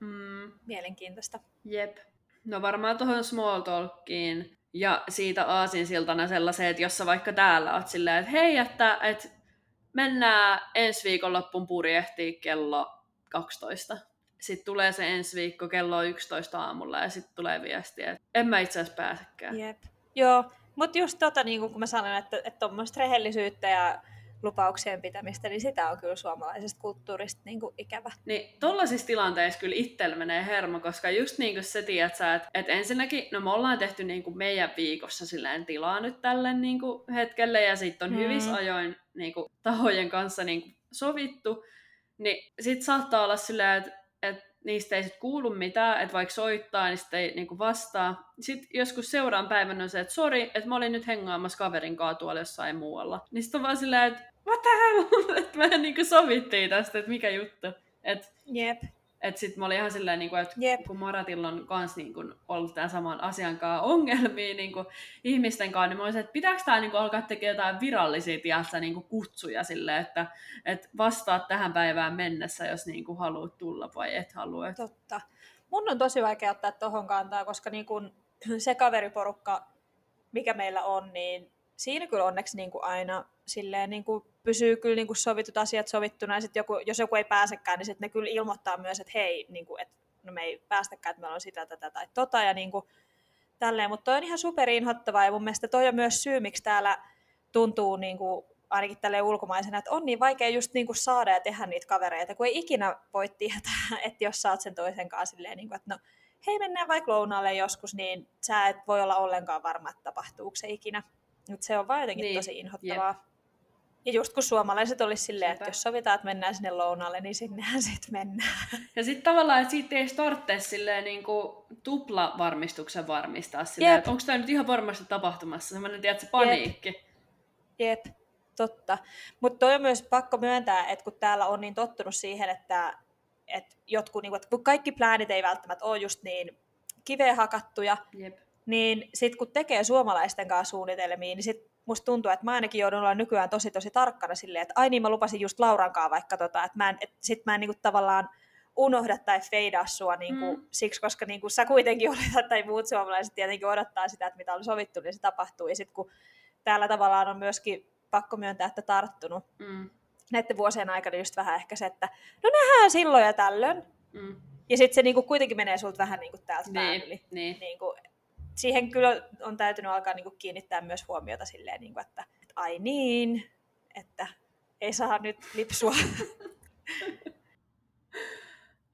mm. mielenkiintoista. Jep. No varmaan tuohon small talkiin ja siitä aasinsiltana sellaiseen, että jos sä vaikka täällä oot silleen, että hei, että, että mennään ensi viikonloppuun purjehtiin kello 12 sitten tulee se ensi viikko kello 11 aamulla ja sitten tulee viestiä, että en mä itse asiassa pääsekään. Jep. Joo, mutta just tota, niin kun mä sanoin, että tuommoista että rehellisyyttä ja lupauksien pitämistä, niin sitä on kyllä suomalaisesta kulttuurista niin kuin ikävä. Niin tollaisissa tilanteissa kyllä itsellä menee hermo, koska just niin kuin se tiedät sä, että, että ensinnäkin, no me ollaan tehty niin kuin meidän viikossa silleen tilaa nyt tälle niin kuin hetkelle ja sitten on mm. hyvissä ajoin niin kuin tahojen kanssa niin kuin sovittu, niin sitten saattaa olla silleen, että niistä ei sitten kuulu mitään, että vaikka soittaa, niin sitten ei niinku vastaa. Sitten joskus seuraan päivän on se, että sori, että mä olin nyt hengaamassa kaverin kanssa tuolla jossain muualla. Niin sitten on vaan silleen, että what the hell, että me niinku sovittiin tästä, että mikä juttu. Et, Jep. Että sitten mä olin ihan silleen, niin kuin, että yep. kun Maratilla on kans niin kuin, ollut tämän saman asian kanssa ongelmia niin kuin, ihmisten kanssa, niin mä olisin, että pitääkö tämä niin kuin, alkaa tekemään jotain virallisia tiedätkö, niin kuin, kutsuja silleen, että, että vastaat tähän päivään mennessä, jos niin kuin, haluat tulla vai et halua. Totta. Mun on tosi vaikea ottaa tuohon kantaa, koska niin kuin, se kaveriporukka, mikä meillä on, niin siinä kyllä onneksi niin kuin aina silleen niin kuin pysyy kyllä niin kuin sovitut asiat sovittuna, ja sit joku, jos joku ei pääsekään, niin sitten ne kyllä ilmoittaa myös, että hei, niin kuin, että no me ei päästäkään, että meillä on sitä, tätä tai tota, ja niin kuin, tälleen, mutta toi on ihan superinhottavaa, ja mun mielestä toi on myös syy, miksi täällä tuntuu niin kuin, ainakin tälle ulkomaisena, että on niin vaikea just niin kuin saada ja tehdä niitä kavereita, kun ei ikinä voi tietää, että jos saat sen toisen kanssa silleen, niin kuin, että no hei mennään vaikka lounaalle joskus, niin sä et voi olla ollenkaan varma, että tapahtuuko se ikinä. Mutta se on vaan jotenkin niin. tosi inhottavaa. Jep. Ja just kun suomalaiset olisi silleen, että jos sovitaan, että mennään sinne lounalle, niin sinnehän sitten mennään. Ja sitten tavallaan, että siitä ei tarvitse silleen niin kuin tupla-varmistuksen varmistaa silleen, Jep. että onko tämä nyt ihan varmasti tapahtumassa, semmoinen, tiedätkö, paniikki. Jep, Jep. totta. Mutta toi on myös pakko myöntää, että kun täällä on niin tottunut siihen, että, että jotkut, niin kuin, että kun kaikki pläänit ei välttämättä ole just niin kiveen hakattuja, Jep. niin sitten kun tekee suomalaisten kanssa suunnitelmia, niin sit musta tuntuu, että mä ainakin joudun olla nykyään tosi tosi tarkkana silleen, että ai niin mä lupasin just Laurankaan vaikka tota, että mä en, et sit mä en niinku tavallaan unohda tai feidaa sua niinku, mm. siksi, koska niinku, sä kuitenkin olet, tai muut suomalaiset tietenkin odottaa sitä, että mitä on sovittu, niin se tapahtuu. Ja sitten kun täällä tavallaan on myöskin pakko myöntää, että tarttunut mm. näiden vuosien aikana just vähän ehkä se, että no nähdään silloin ja tällöin. Mm. Ja sitten se niinku kuitenkin menee sulta vähän niinku täältä niin, yli. Niin. Niinku, siihen kyllä on täytynyt alkaa niinku kiinnittää myös huomiota silleen, niinku, että, että ai niin, että ei saa nyt lipsua.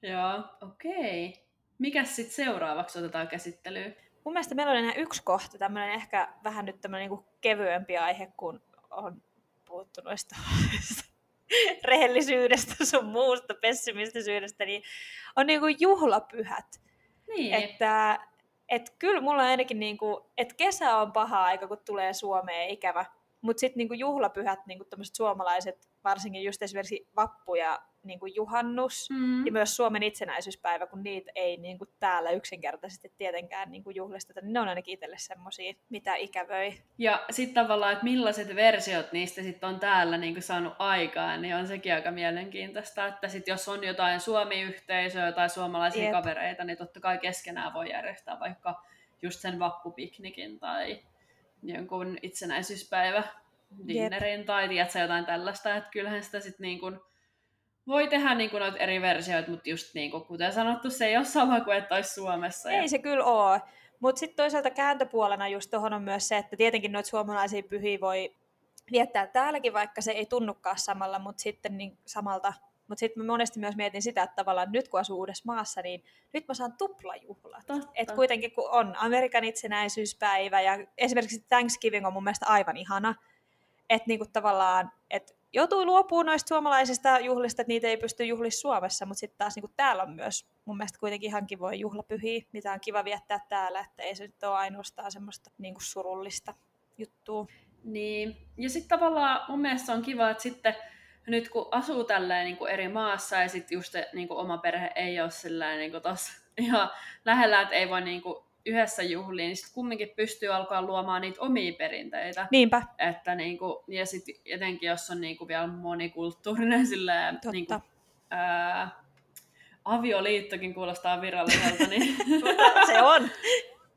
Joo, okei. Okay. Mikäs sitten seuraavaksi otetaan käsittelyyn? Mun mielestä meillä on enää yksi kohta, tämmöinen ehkä vähän nyt tämmöinen niinku kevyempi aihe, kun on puhuttu noista rehellisyydestä, sun muusta pessimistisyydestä, niin on niinku juhlapyhät. Niin. Että et kyllä mulla on ainakin, niinku, että kesä on paha aika, kun tulee Suomeen ikävä, mutta sitten niinku juhlapyhät, niinku suomalaiset, varsinkin just esimerkiksi vappu ja niin kuin juhannus mm. ja myös Suomen itsenäisyyspäivä, kun niitä ei niin kuin täällä yksinkertaisesti tietenkään niin kuin juhlisteta, niin ne on ainakin itselle semmoisia, mitä ikävöi. Ja sitten tavallaan, että millaiset versiot niistä sitten on täällä niin kuin saanut aikaan, niin on sekin aika mielenkiintoista, että sit jos on jotain Suomi-yhteisöä tai suomalaisia Jep. kavereita, niin totta kai keskenään voi järjestää vaikka just sen vappupiknikin tai jonkun itsenäisyyspäivä dinnerin tai tiedätkö, jotain tällaista, että kyllähän sitä sitten niin kuin voi tehdä niin kuin noita eri versioita, mutta just niin kuin, kuten sanottu, se ei ole sama kuin että olisi Suomessa. Ei ja... se kyllä ole. Mutta sitten toisaalta kääntöpuolena just tuohon on myös se, että tietenkin noita suomalaisia pyhiä voi viettää täälläkin, vaikka se ei tunnukaan samalla, mutta sitten niin samalta. Mutta sitten mä monesti myös mietin sitä, että tavallaan nyt kun asuu uudessa maassa, niin nyt mä saan tuplajuhlat. Et kuitenkin kun on Amerikan itsenäisyyspäivä ja esimerkiksi Thanksgiving on mun mielestä aivan ihana, että niinku tavallaan, että joutui luopumaan noista suomalaisista juhlista, että niitä ei pysty juhlissa Suomessa, mutta sitten taas niin kuin täällä on myös mun mielestä kuitenkin ihan kivoja juhlapyhiä, mitä on kiva viettää täällä, että ei se nyt ole ainoastaan semmoista niin kuin surullista juttua. Niin, ja sitten tavallaan mun mielestä on kiva, että sitten nyt kun asuu tälleen niin eri maassa ja sitten just niin kuin oma perhe ei ole niin ihan lähellä, että ei voi niin yhdessä juhliin, niin sitten kumminkin pystyy alkaa luomaan niitä omia perinteitä. Niinpä. Että niinku, ja sitten etenkin jos on niinku vielä monikulttuurinen silleen, niinku, ää, avioliittokin kuulostaa viralliselta. Niin... se on.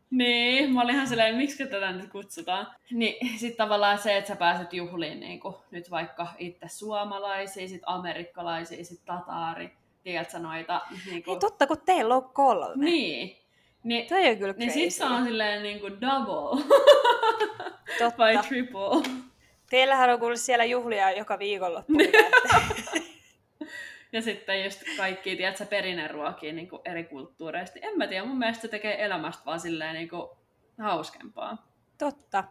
Niin, mä olin ihan silleen, miksi tätä nyt kutsutaan. Niin sitten tavallaan se, että sä pääset juhliin niin kuin, nyt vaikka itse suomalaisia, sit amerikkalaisia, sit tataari, tiedätkö noita. Niin kuin... Ei totta, kun teillä on kolme. Niin, niin, Toi on kyllä Niin sit se on silleen niin kuin double. Totta. Vai triple. Teillähän on kuullut siellä juhlia joka viikonloppu. Niin. ja sitten just kaikki, tiedätkö, perinneruokia niin kuin eri kulttuureista. En mä tiedä, mun mielestä se tekee elämästä vaan silleen niin kuin hauskempaa. Totta.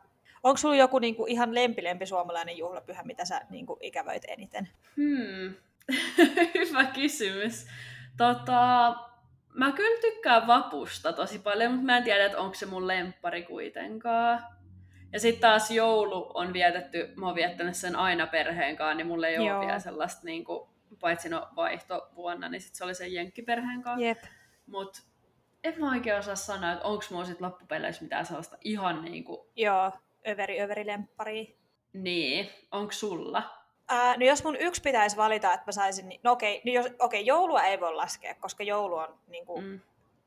Onko sulla joku niin kuin ihan lempilempi suomalainen juhlapyhä, mitä sä niin kuin ikävöit eniten? Hmm. Hyvä kysymys. Tota, Mä kyllä tykkään vapusta tosi paljon, mutta mä en tiedä, että onko se mun lemppari kuitenkaan. Ja sitten taas joulu on vietetty, mä oon viettänyt sen aina perheen kanssa, niin mulle ei Joo. ole vielä sellaista, niin kuin, paitsi no vaihto vuonna, niin sit se oli sen jenkkiperheen kanssa. Jep. Mut en mä oikein osaa sanoa, että onko mulla sit loppupeleissä mitään sellaista ihan niinku... Joo, överi, överi lemppari. Niin, onko sulla? Ää, no jos mun yksi pitäisi valita, että mä saisin, niin, no okei, no jos, okei, joulua ei voi laskea, koska joulu on, niin kuin, mm.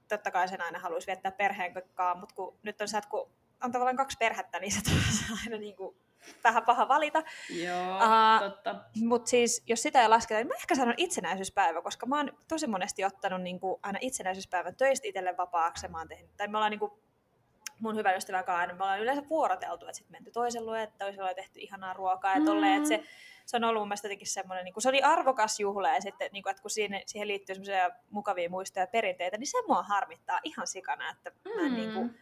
totta kai sen aina haluaisi viettää perheen kanssa, mutta kun nyt on se, että kun on tavallaan kaksi perhettä, niin se on aina niin kuin, vähän paha valita. Joo, uh, totta. Mutta siis, jos sitä ei lasketa, niin mä ehkä sanon itsenäisyyspäivä, koska mä oon tosi monesti ottanut niin kuin, aina itsenäisyyspäivän töistä itselle vapaaksi. Mä oon tehnyt, tai me ollaan niin kuin, mun hyvä ystävän kanssa, me ollaan yleensä vuoroteltu, että sitten menty toisen luo, että toisella on tehty ihanaa ruokaa ja tolleen, mm. että se se on ollut mun mielestä jotenkin semmoinen, niin kuin, se oli arvokas juhla ja sitten niin kuin, että kun siihen, siihen liittyy semmoisia mukavia muistoja ja perinteitä, niin se mua harmittaa ihan sikana, että mm. mä en niin kuin, mm.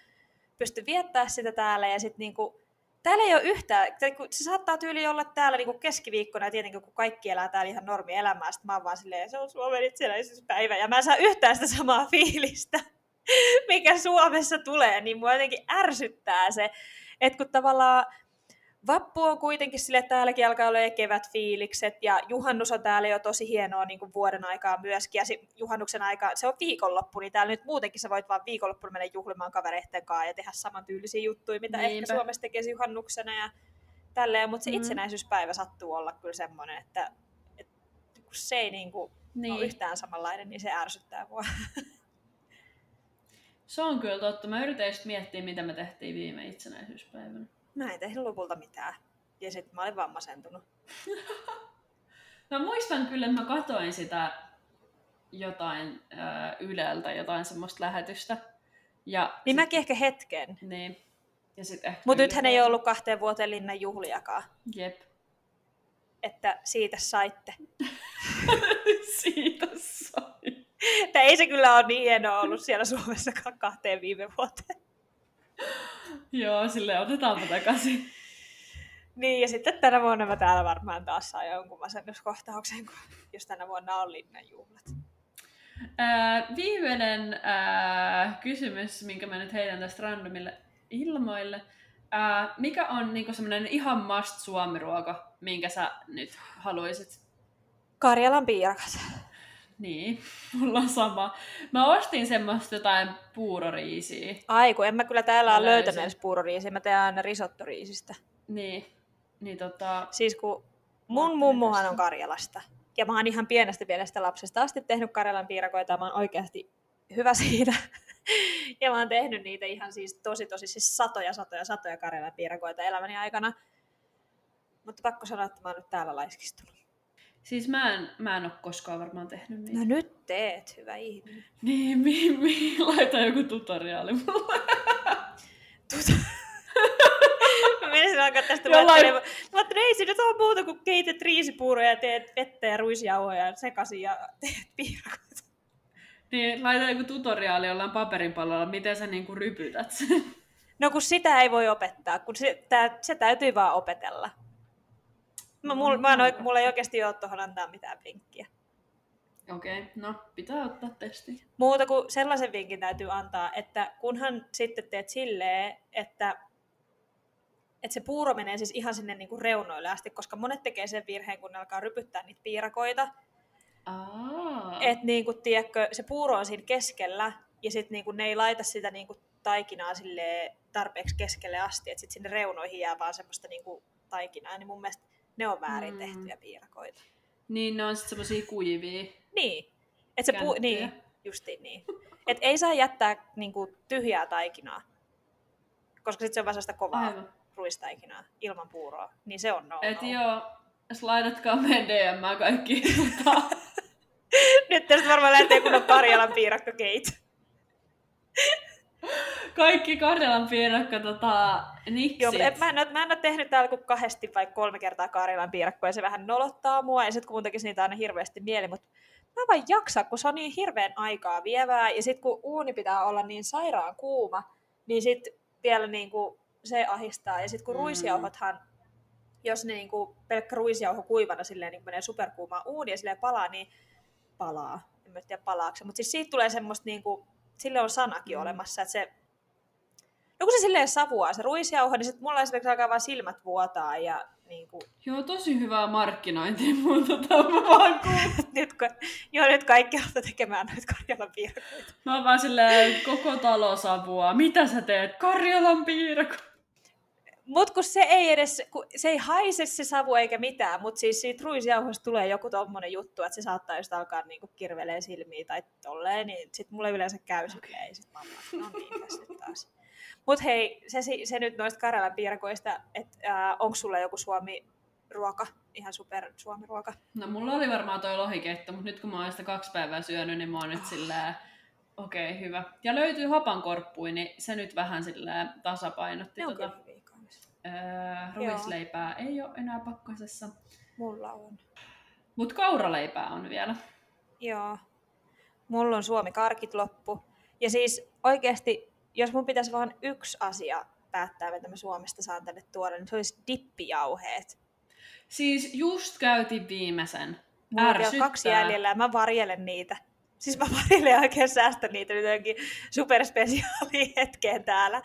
pysty viettää sitä täällä ja sitten niin kuin, täällä ei ole yhtään, se saattaa tyyli olla täällä niin kuin keskiviikkona ja tietenkin kun kaikki elää täällä ihan normielämää, sitten mä oon vaan silleen, se on Suomen itsenäisyyspäivä ja mä en saa yhtään sitä samaa fiilistä, mikä Suomessa tulee, niin mua jotenkin ärsyttää se, että kun tavallaan Vappu on kuitenkin sille, että täälläkin alkaa olla kevätfiilikset ja juhannus on täällä jo tosi hienoa niin kuin vuoden aikaa myöskin. Ja juhannuksen aika, se on viikonloppu, niin täällä nyt muutenkin sä voit vaan viikonloppuna mennä juhlimaan kavereitten kanssa ja tehdä samantyylisiä juttuja, mitä Niinpä. ehkä Suomessa tekee juhannuksena. Ja tälleen, mutta se Mm. itsenäisyyspäivä sattuu olla kyllä semmoinen, että, että kun se ei niinku niin. ole Niin. yhtään samanlainen, niin se ärsyttää mua. Se on kyllä totta. Mä yritän just miettiä, mitä me tehtiin viime itsenäisyyspäivänä. Mä en tehnyt lopulta mitään. Ja sitten mä olin vaan masentunut. Mä muistan kyllä, että mä katoin sitä jotain äh, Yleltä, jotain semmoista lähetystä. Ja Niin sit, mäkin ehkä hetken. Niin. Ja sit ehkä Mutta nythän ei ollut kahteen vuoteen linnan juhliakaan. Jep. Että siitä saitte. Siitä sai. Tai ei se kyllä ole niin hienoa ollut siellä Suomessa kahteen viime vuoteen. Joo, sille otetaanpa takaisin. Niin, ja sitten tänä vuonna mä täällä varmaan taas saan jonkun masennuskohtauksen, kun jos tänä vuonna on linnan juhlat. Ää, viimeinen ää, kysymys, minkä mä nyt heitän tästä randomille ilmoille. Ää, mikä on niinku semmoinen ihan must suomiruoka, minkä sä nyt haluaisit? Karjalan piirakat. Niin, mulla on sama. Mä ostin semmoista jotain puuroriisiä. Ai, kun en mä kyllä täällä Mä ole löytänyt edes puuroriisiä, mä teen aina risottoriisistä. Niin, niin tota... Siis kun mun mummuhan on Karjalasta. Ja mä oon ihan pienestä pienestä lapsesta asti tehnyt Karjalan piirakoita ja mä oon oikeasti hyvä siinä. ja mä oon tehnyt niitä ihan siis tosi tosi siis satoja satoja satoja Karjalan piirakoita elämäni aikana. Mutta pakko sanoa, että mä oon nyt täällä laiskistunut. Siis mä en, mä en ole koskaan varmaan tehnyt niitä. No nyt teet, hyvä ihminen. Niin, mi, mi, laita joku tutoriaali mulle. Mä menisin alkaa tästä Jollain-. Mä ajattelin, ei siinä nyt ole muuta kuin keität riisipuuroja ja teet vettä ja ruisjauhoja sekaisin ja teet piirakoita. Niin, laita joku tutoriaali jollain paperinpallolla, miten sä niinku rypytät sen. No kun sitä ei voi opettaa, kun se, tää, se täytyy vaan opetella. Mä, mul, mä en, oik- mulla ei oikeasti ole tuohon antaa mitään vinkkiä. Okei, okay, no pitää ottaa testi. Muuta kuin sellaisen vinkin täytyy antaa, että kunhan sitten teet silleen, että, että se puuro menee siis ihan sinne niinku reunoille asti, koska monet tekee sen virheen, kun ne alkaa rypyttää niitä piirakoita. Että niinku, tiedätkö, se puuro on siinä keskellä ja sitten niinku, ne ei laita sitä niinku, taikinaa silleen tarpeeksi keskelle asti, että sitten sinne reunoihin jää vaan semmoista niinku, taikinaa, niin mun mielestä ne on väärin Mm. tehtyjä piirakoita. Niin, ne on sitten semmosia kuivia. Niin, että se pu- Känttyjä. niin, justiin niin. Et ei saa jättää niinku, tyhjää taikinaa, koska sitten se on sellaista kovaa Aivan. ruistaikinaa ilman puuroa, niin se on no, Et joo, jos laitatkaa meidän DM kaikki. Nyt tästä varmaan lähtee kunnon Karjalan piirakkakeit. Kaikki Karjalan piirakka tota, niksit. Joo, en- mä, en, oo- mä en ole tehnyt täällä kuin kahdesti vai kolme kertaa Karjalan piirakkoa ja se vähän nolottaa mua ja sitten tekisi niitä aina hirveästi mieli, mutta mä en vaan jaksa, kun se on niin hirveän aikaa vievää ja sitten kun uuni pitää olla niin sairaan kuuma, niin sitten vielä niin kuin se ahistaa ja sitten kun Mm. ruisjauhothan, jos ne niin kuin pelkkä ruisjauho kuivana silleen niin menee superkuumaan uuni ja silleen palaa, niin palaa. En mä tiedä palaako mutta siis siitä tulee semmoista niin kuin, sille on sanakin mm. olemassa, että se No kun se silleen savuaa, se ruisjauho, niin sitten mulla esimerkiksi alkaa vaan silmät vuotaa ja niin kuin, Joo, tosi hyvää markkinointia, mutta tota, mä vaan nyt, kun, joo, nyt kaikki alkaa tekemään noita Karjalan piirakoita. Mä oon vaan silleen, koko talo savua. Mitä sä teet? Karjalan piirakka. Mut kun se ei edes, kun se ei haise se savu eikä mitään, mutta siis siitä ruisjauhosta tulee joku tommonen juttu, että se saattaa just alkaa niinku kirvelee silmiä tai tolleen, niin sit mulle yleensä käy silleen, ja sit mä oon no niin, tässä nyt taas. Mut hei, se, se nyt noista Karjalan piirakoista, että äh, onko sulla joku suomi ruoka, ihan super suomi ruoka? No mulla oli varmaan toi lohikeitto, mutta nyt kun mä oon sitä kaksi päivää syönyt, niin mä oon nyt silleen, okei, okay, hyvä. Ja löytyy hapankorppui, niin se nyt vähän silleen tasapainotti Ne on tota, öö, ruisleipää ei ole enää pakkasessa. Mulla on. Mut kauraleipää on vielä. Joo. Mulla on Suomi karkit loppu. Ja siis oikeasti, jos mun pitäisi vaan yksi asia päättää, mitä mä Suomesta saan tänne tuoda, niin se olisi dippijauheet. Siis just käytin viimeisen. Mulla on kaksi jäljellä ja mä varjelen niitä. Siis mä varjelen oikein säästän niitä nyt johonkin superspesiaaliin hetkeen täällä.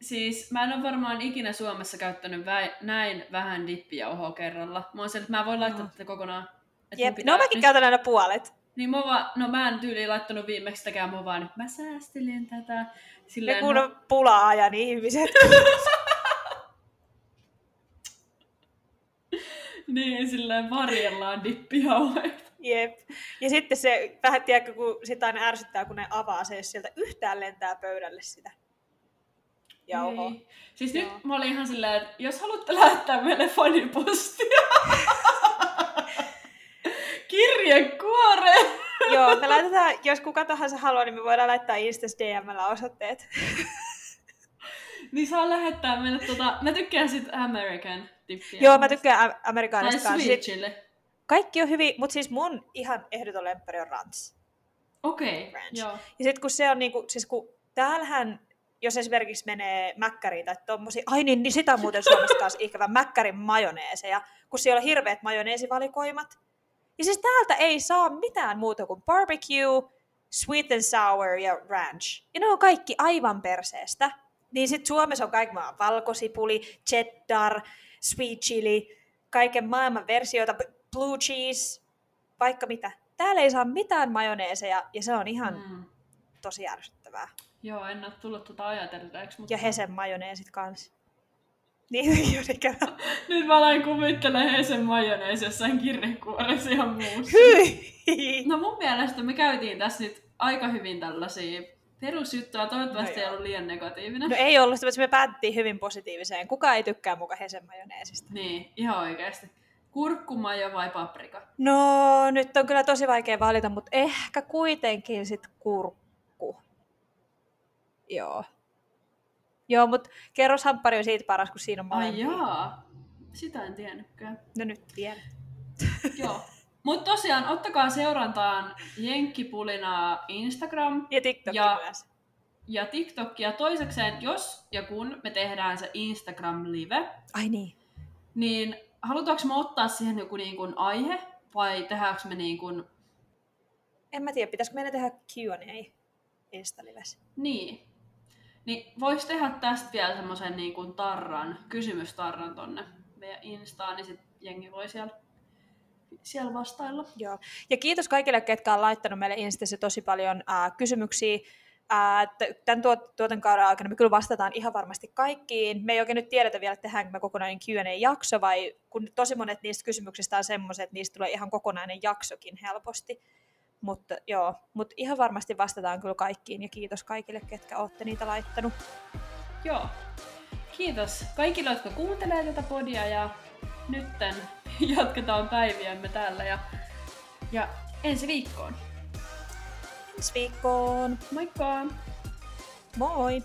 Siis mä en ole varmaan ikinä Suomessa käyttänyt vä- näin vähän dippijauhoa kerralla. Mä oon sen, että mä voin laittaa No. tätä kokonaan. Jep. pitää No mäkin nyt- käytän aina puolet. Niin mä vaan, no mä en tyyliin laittanut viimeksi sitäkään, mä vaan mä säästelin tätä. Ne Silleen, kun on pulaa ajan ihmiset. niin, silleen varjellaan dippijauheita. Jep. Ja sitten se, vähän tiedätkö, kun sitä aina ärsyttää, kun ne avaa se, jos sieltä yhtään lentää pöydälle sitä jauhoa. Niin. Siis Joo. nyt mä olin ihan silleen, että jos haluatte lähettää meille fanipostia, kirjekuore! Joo, me laitetaan, jos kuka tahansa haluaa, niin me voidaan laittaa Instas DMllä osoitteet. niin saa lähettää meille tota, mä tykkään sit American tippiä. Joo, mä tykkään amerikaanista kanssa. Switchille. Kaikki on hyvin, mutta siis mun ihan ehdoton lemppari on Rants. Okei, okay, joo. Ja sitten kun se on niinku, siis kun täällähän jos esimerkiksi menee mäkkäriin tai tommosia, ai niin, niin sitä muuten Suomessa kanssa ikävä, mäkkärin majoneeseja, kun siellä on hirveät majoneesivalikoimat. Ja siis täältä ei saa mitään muuta kuin barbecue, sweet and sour ja ranch. Ja ne on kaikki aivan perseestä. Niin sitten Suomessa on kaikki maan valkosipuli, cheddar, sweet chili, kaiken maailman versioita, blue cheese, vaikka mitä. Täällä ei saa mitään majoneeseja ja se on ihan mm. tosi ärsyttävää. Joo, en ole tullut tuota ajatelleeksi. Mutta... Ja Hesen majoneesit kanssa. Niin, Jurika. Nyt mä aloin kuvittelemaan Hesen majoneesi jossain kirjekuoressa ja muussa. Hyi! No mun mielestä me käytiin tässä nyt aika hyvin tällaisia perusjuttuja. Toivottavasti no ei ollut liian negatiivinen. No ei ollut, mutta me päätettiin hyvin positiiviseen. Kuka ei tykkää muka Hesen majoneesista? Niin, ihan oikeasti. Kurkkumajo vai paprika? No, nyt on kyllä tosi vaikea valita, mutta ehkä kuitenkin sit kurkku Joo. Joo, mutta kerros hamppari on siitä paras, kun siinä on molempia. Ai jaa, sitä en tiennytkään. No nyt tiedän. Joo. Mutta tosiaan, ottakaa seurantaan Jenkkipulina Instagram. Ja TikTok ja, myös. Ja TikTok. Ja toisekseen, jos ja kun me tehdään se Instagram-live. Ai niin. Niin halutaanko me ottaa siihen joku niin kuin aihe? Vai tehdäänkö me niin kuin... En mä tiedä, pitäisikö meidän tehdä Q&A Insta-livessä? Niin. Niin voisi tehdä tästä vielä semmoisen niin kuin tarran, kysymystarran tonne meidän Instaan, niin sitten jengi voi siellä, siellä vastailla. Joo. Ja kiitos kaikille, ketkä on laittanut meille Instassa tosi paljon äh, kysymyksiä. Äh, tämän tuot, kauden aikana me kyllä vastataan ihan varmasti kaikkiin. Me ei oikein nyt tiedetä vielä, että tehdäänkö me kokonainen Q&A-jakso, vai kun tosi monet niistä kysymyksistä on semmoiset, että niistä tulee ihan kokonainen jaksokin helposti. Mutta joo, mut ihan varmasti vastataan kyllä kaikkiin ja kiitos kaikille, ketkä olette niitä laittanut. Joo. Kiitos kaikille, jotka kuuntelee tätä podia ja nytten jatketaan päiviämme täällä ja, ja ensi viikkoon. Ensi viikkoon. Moikka! Moi!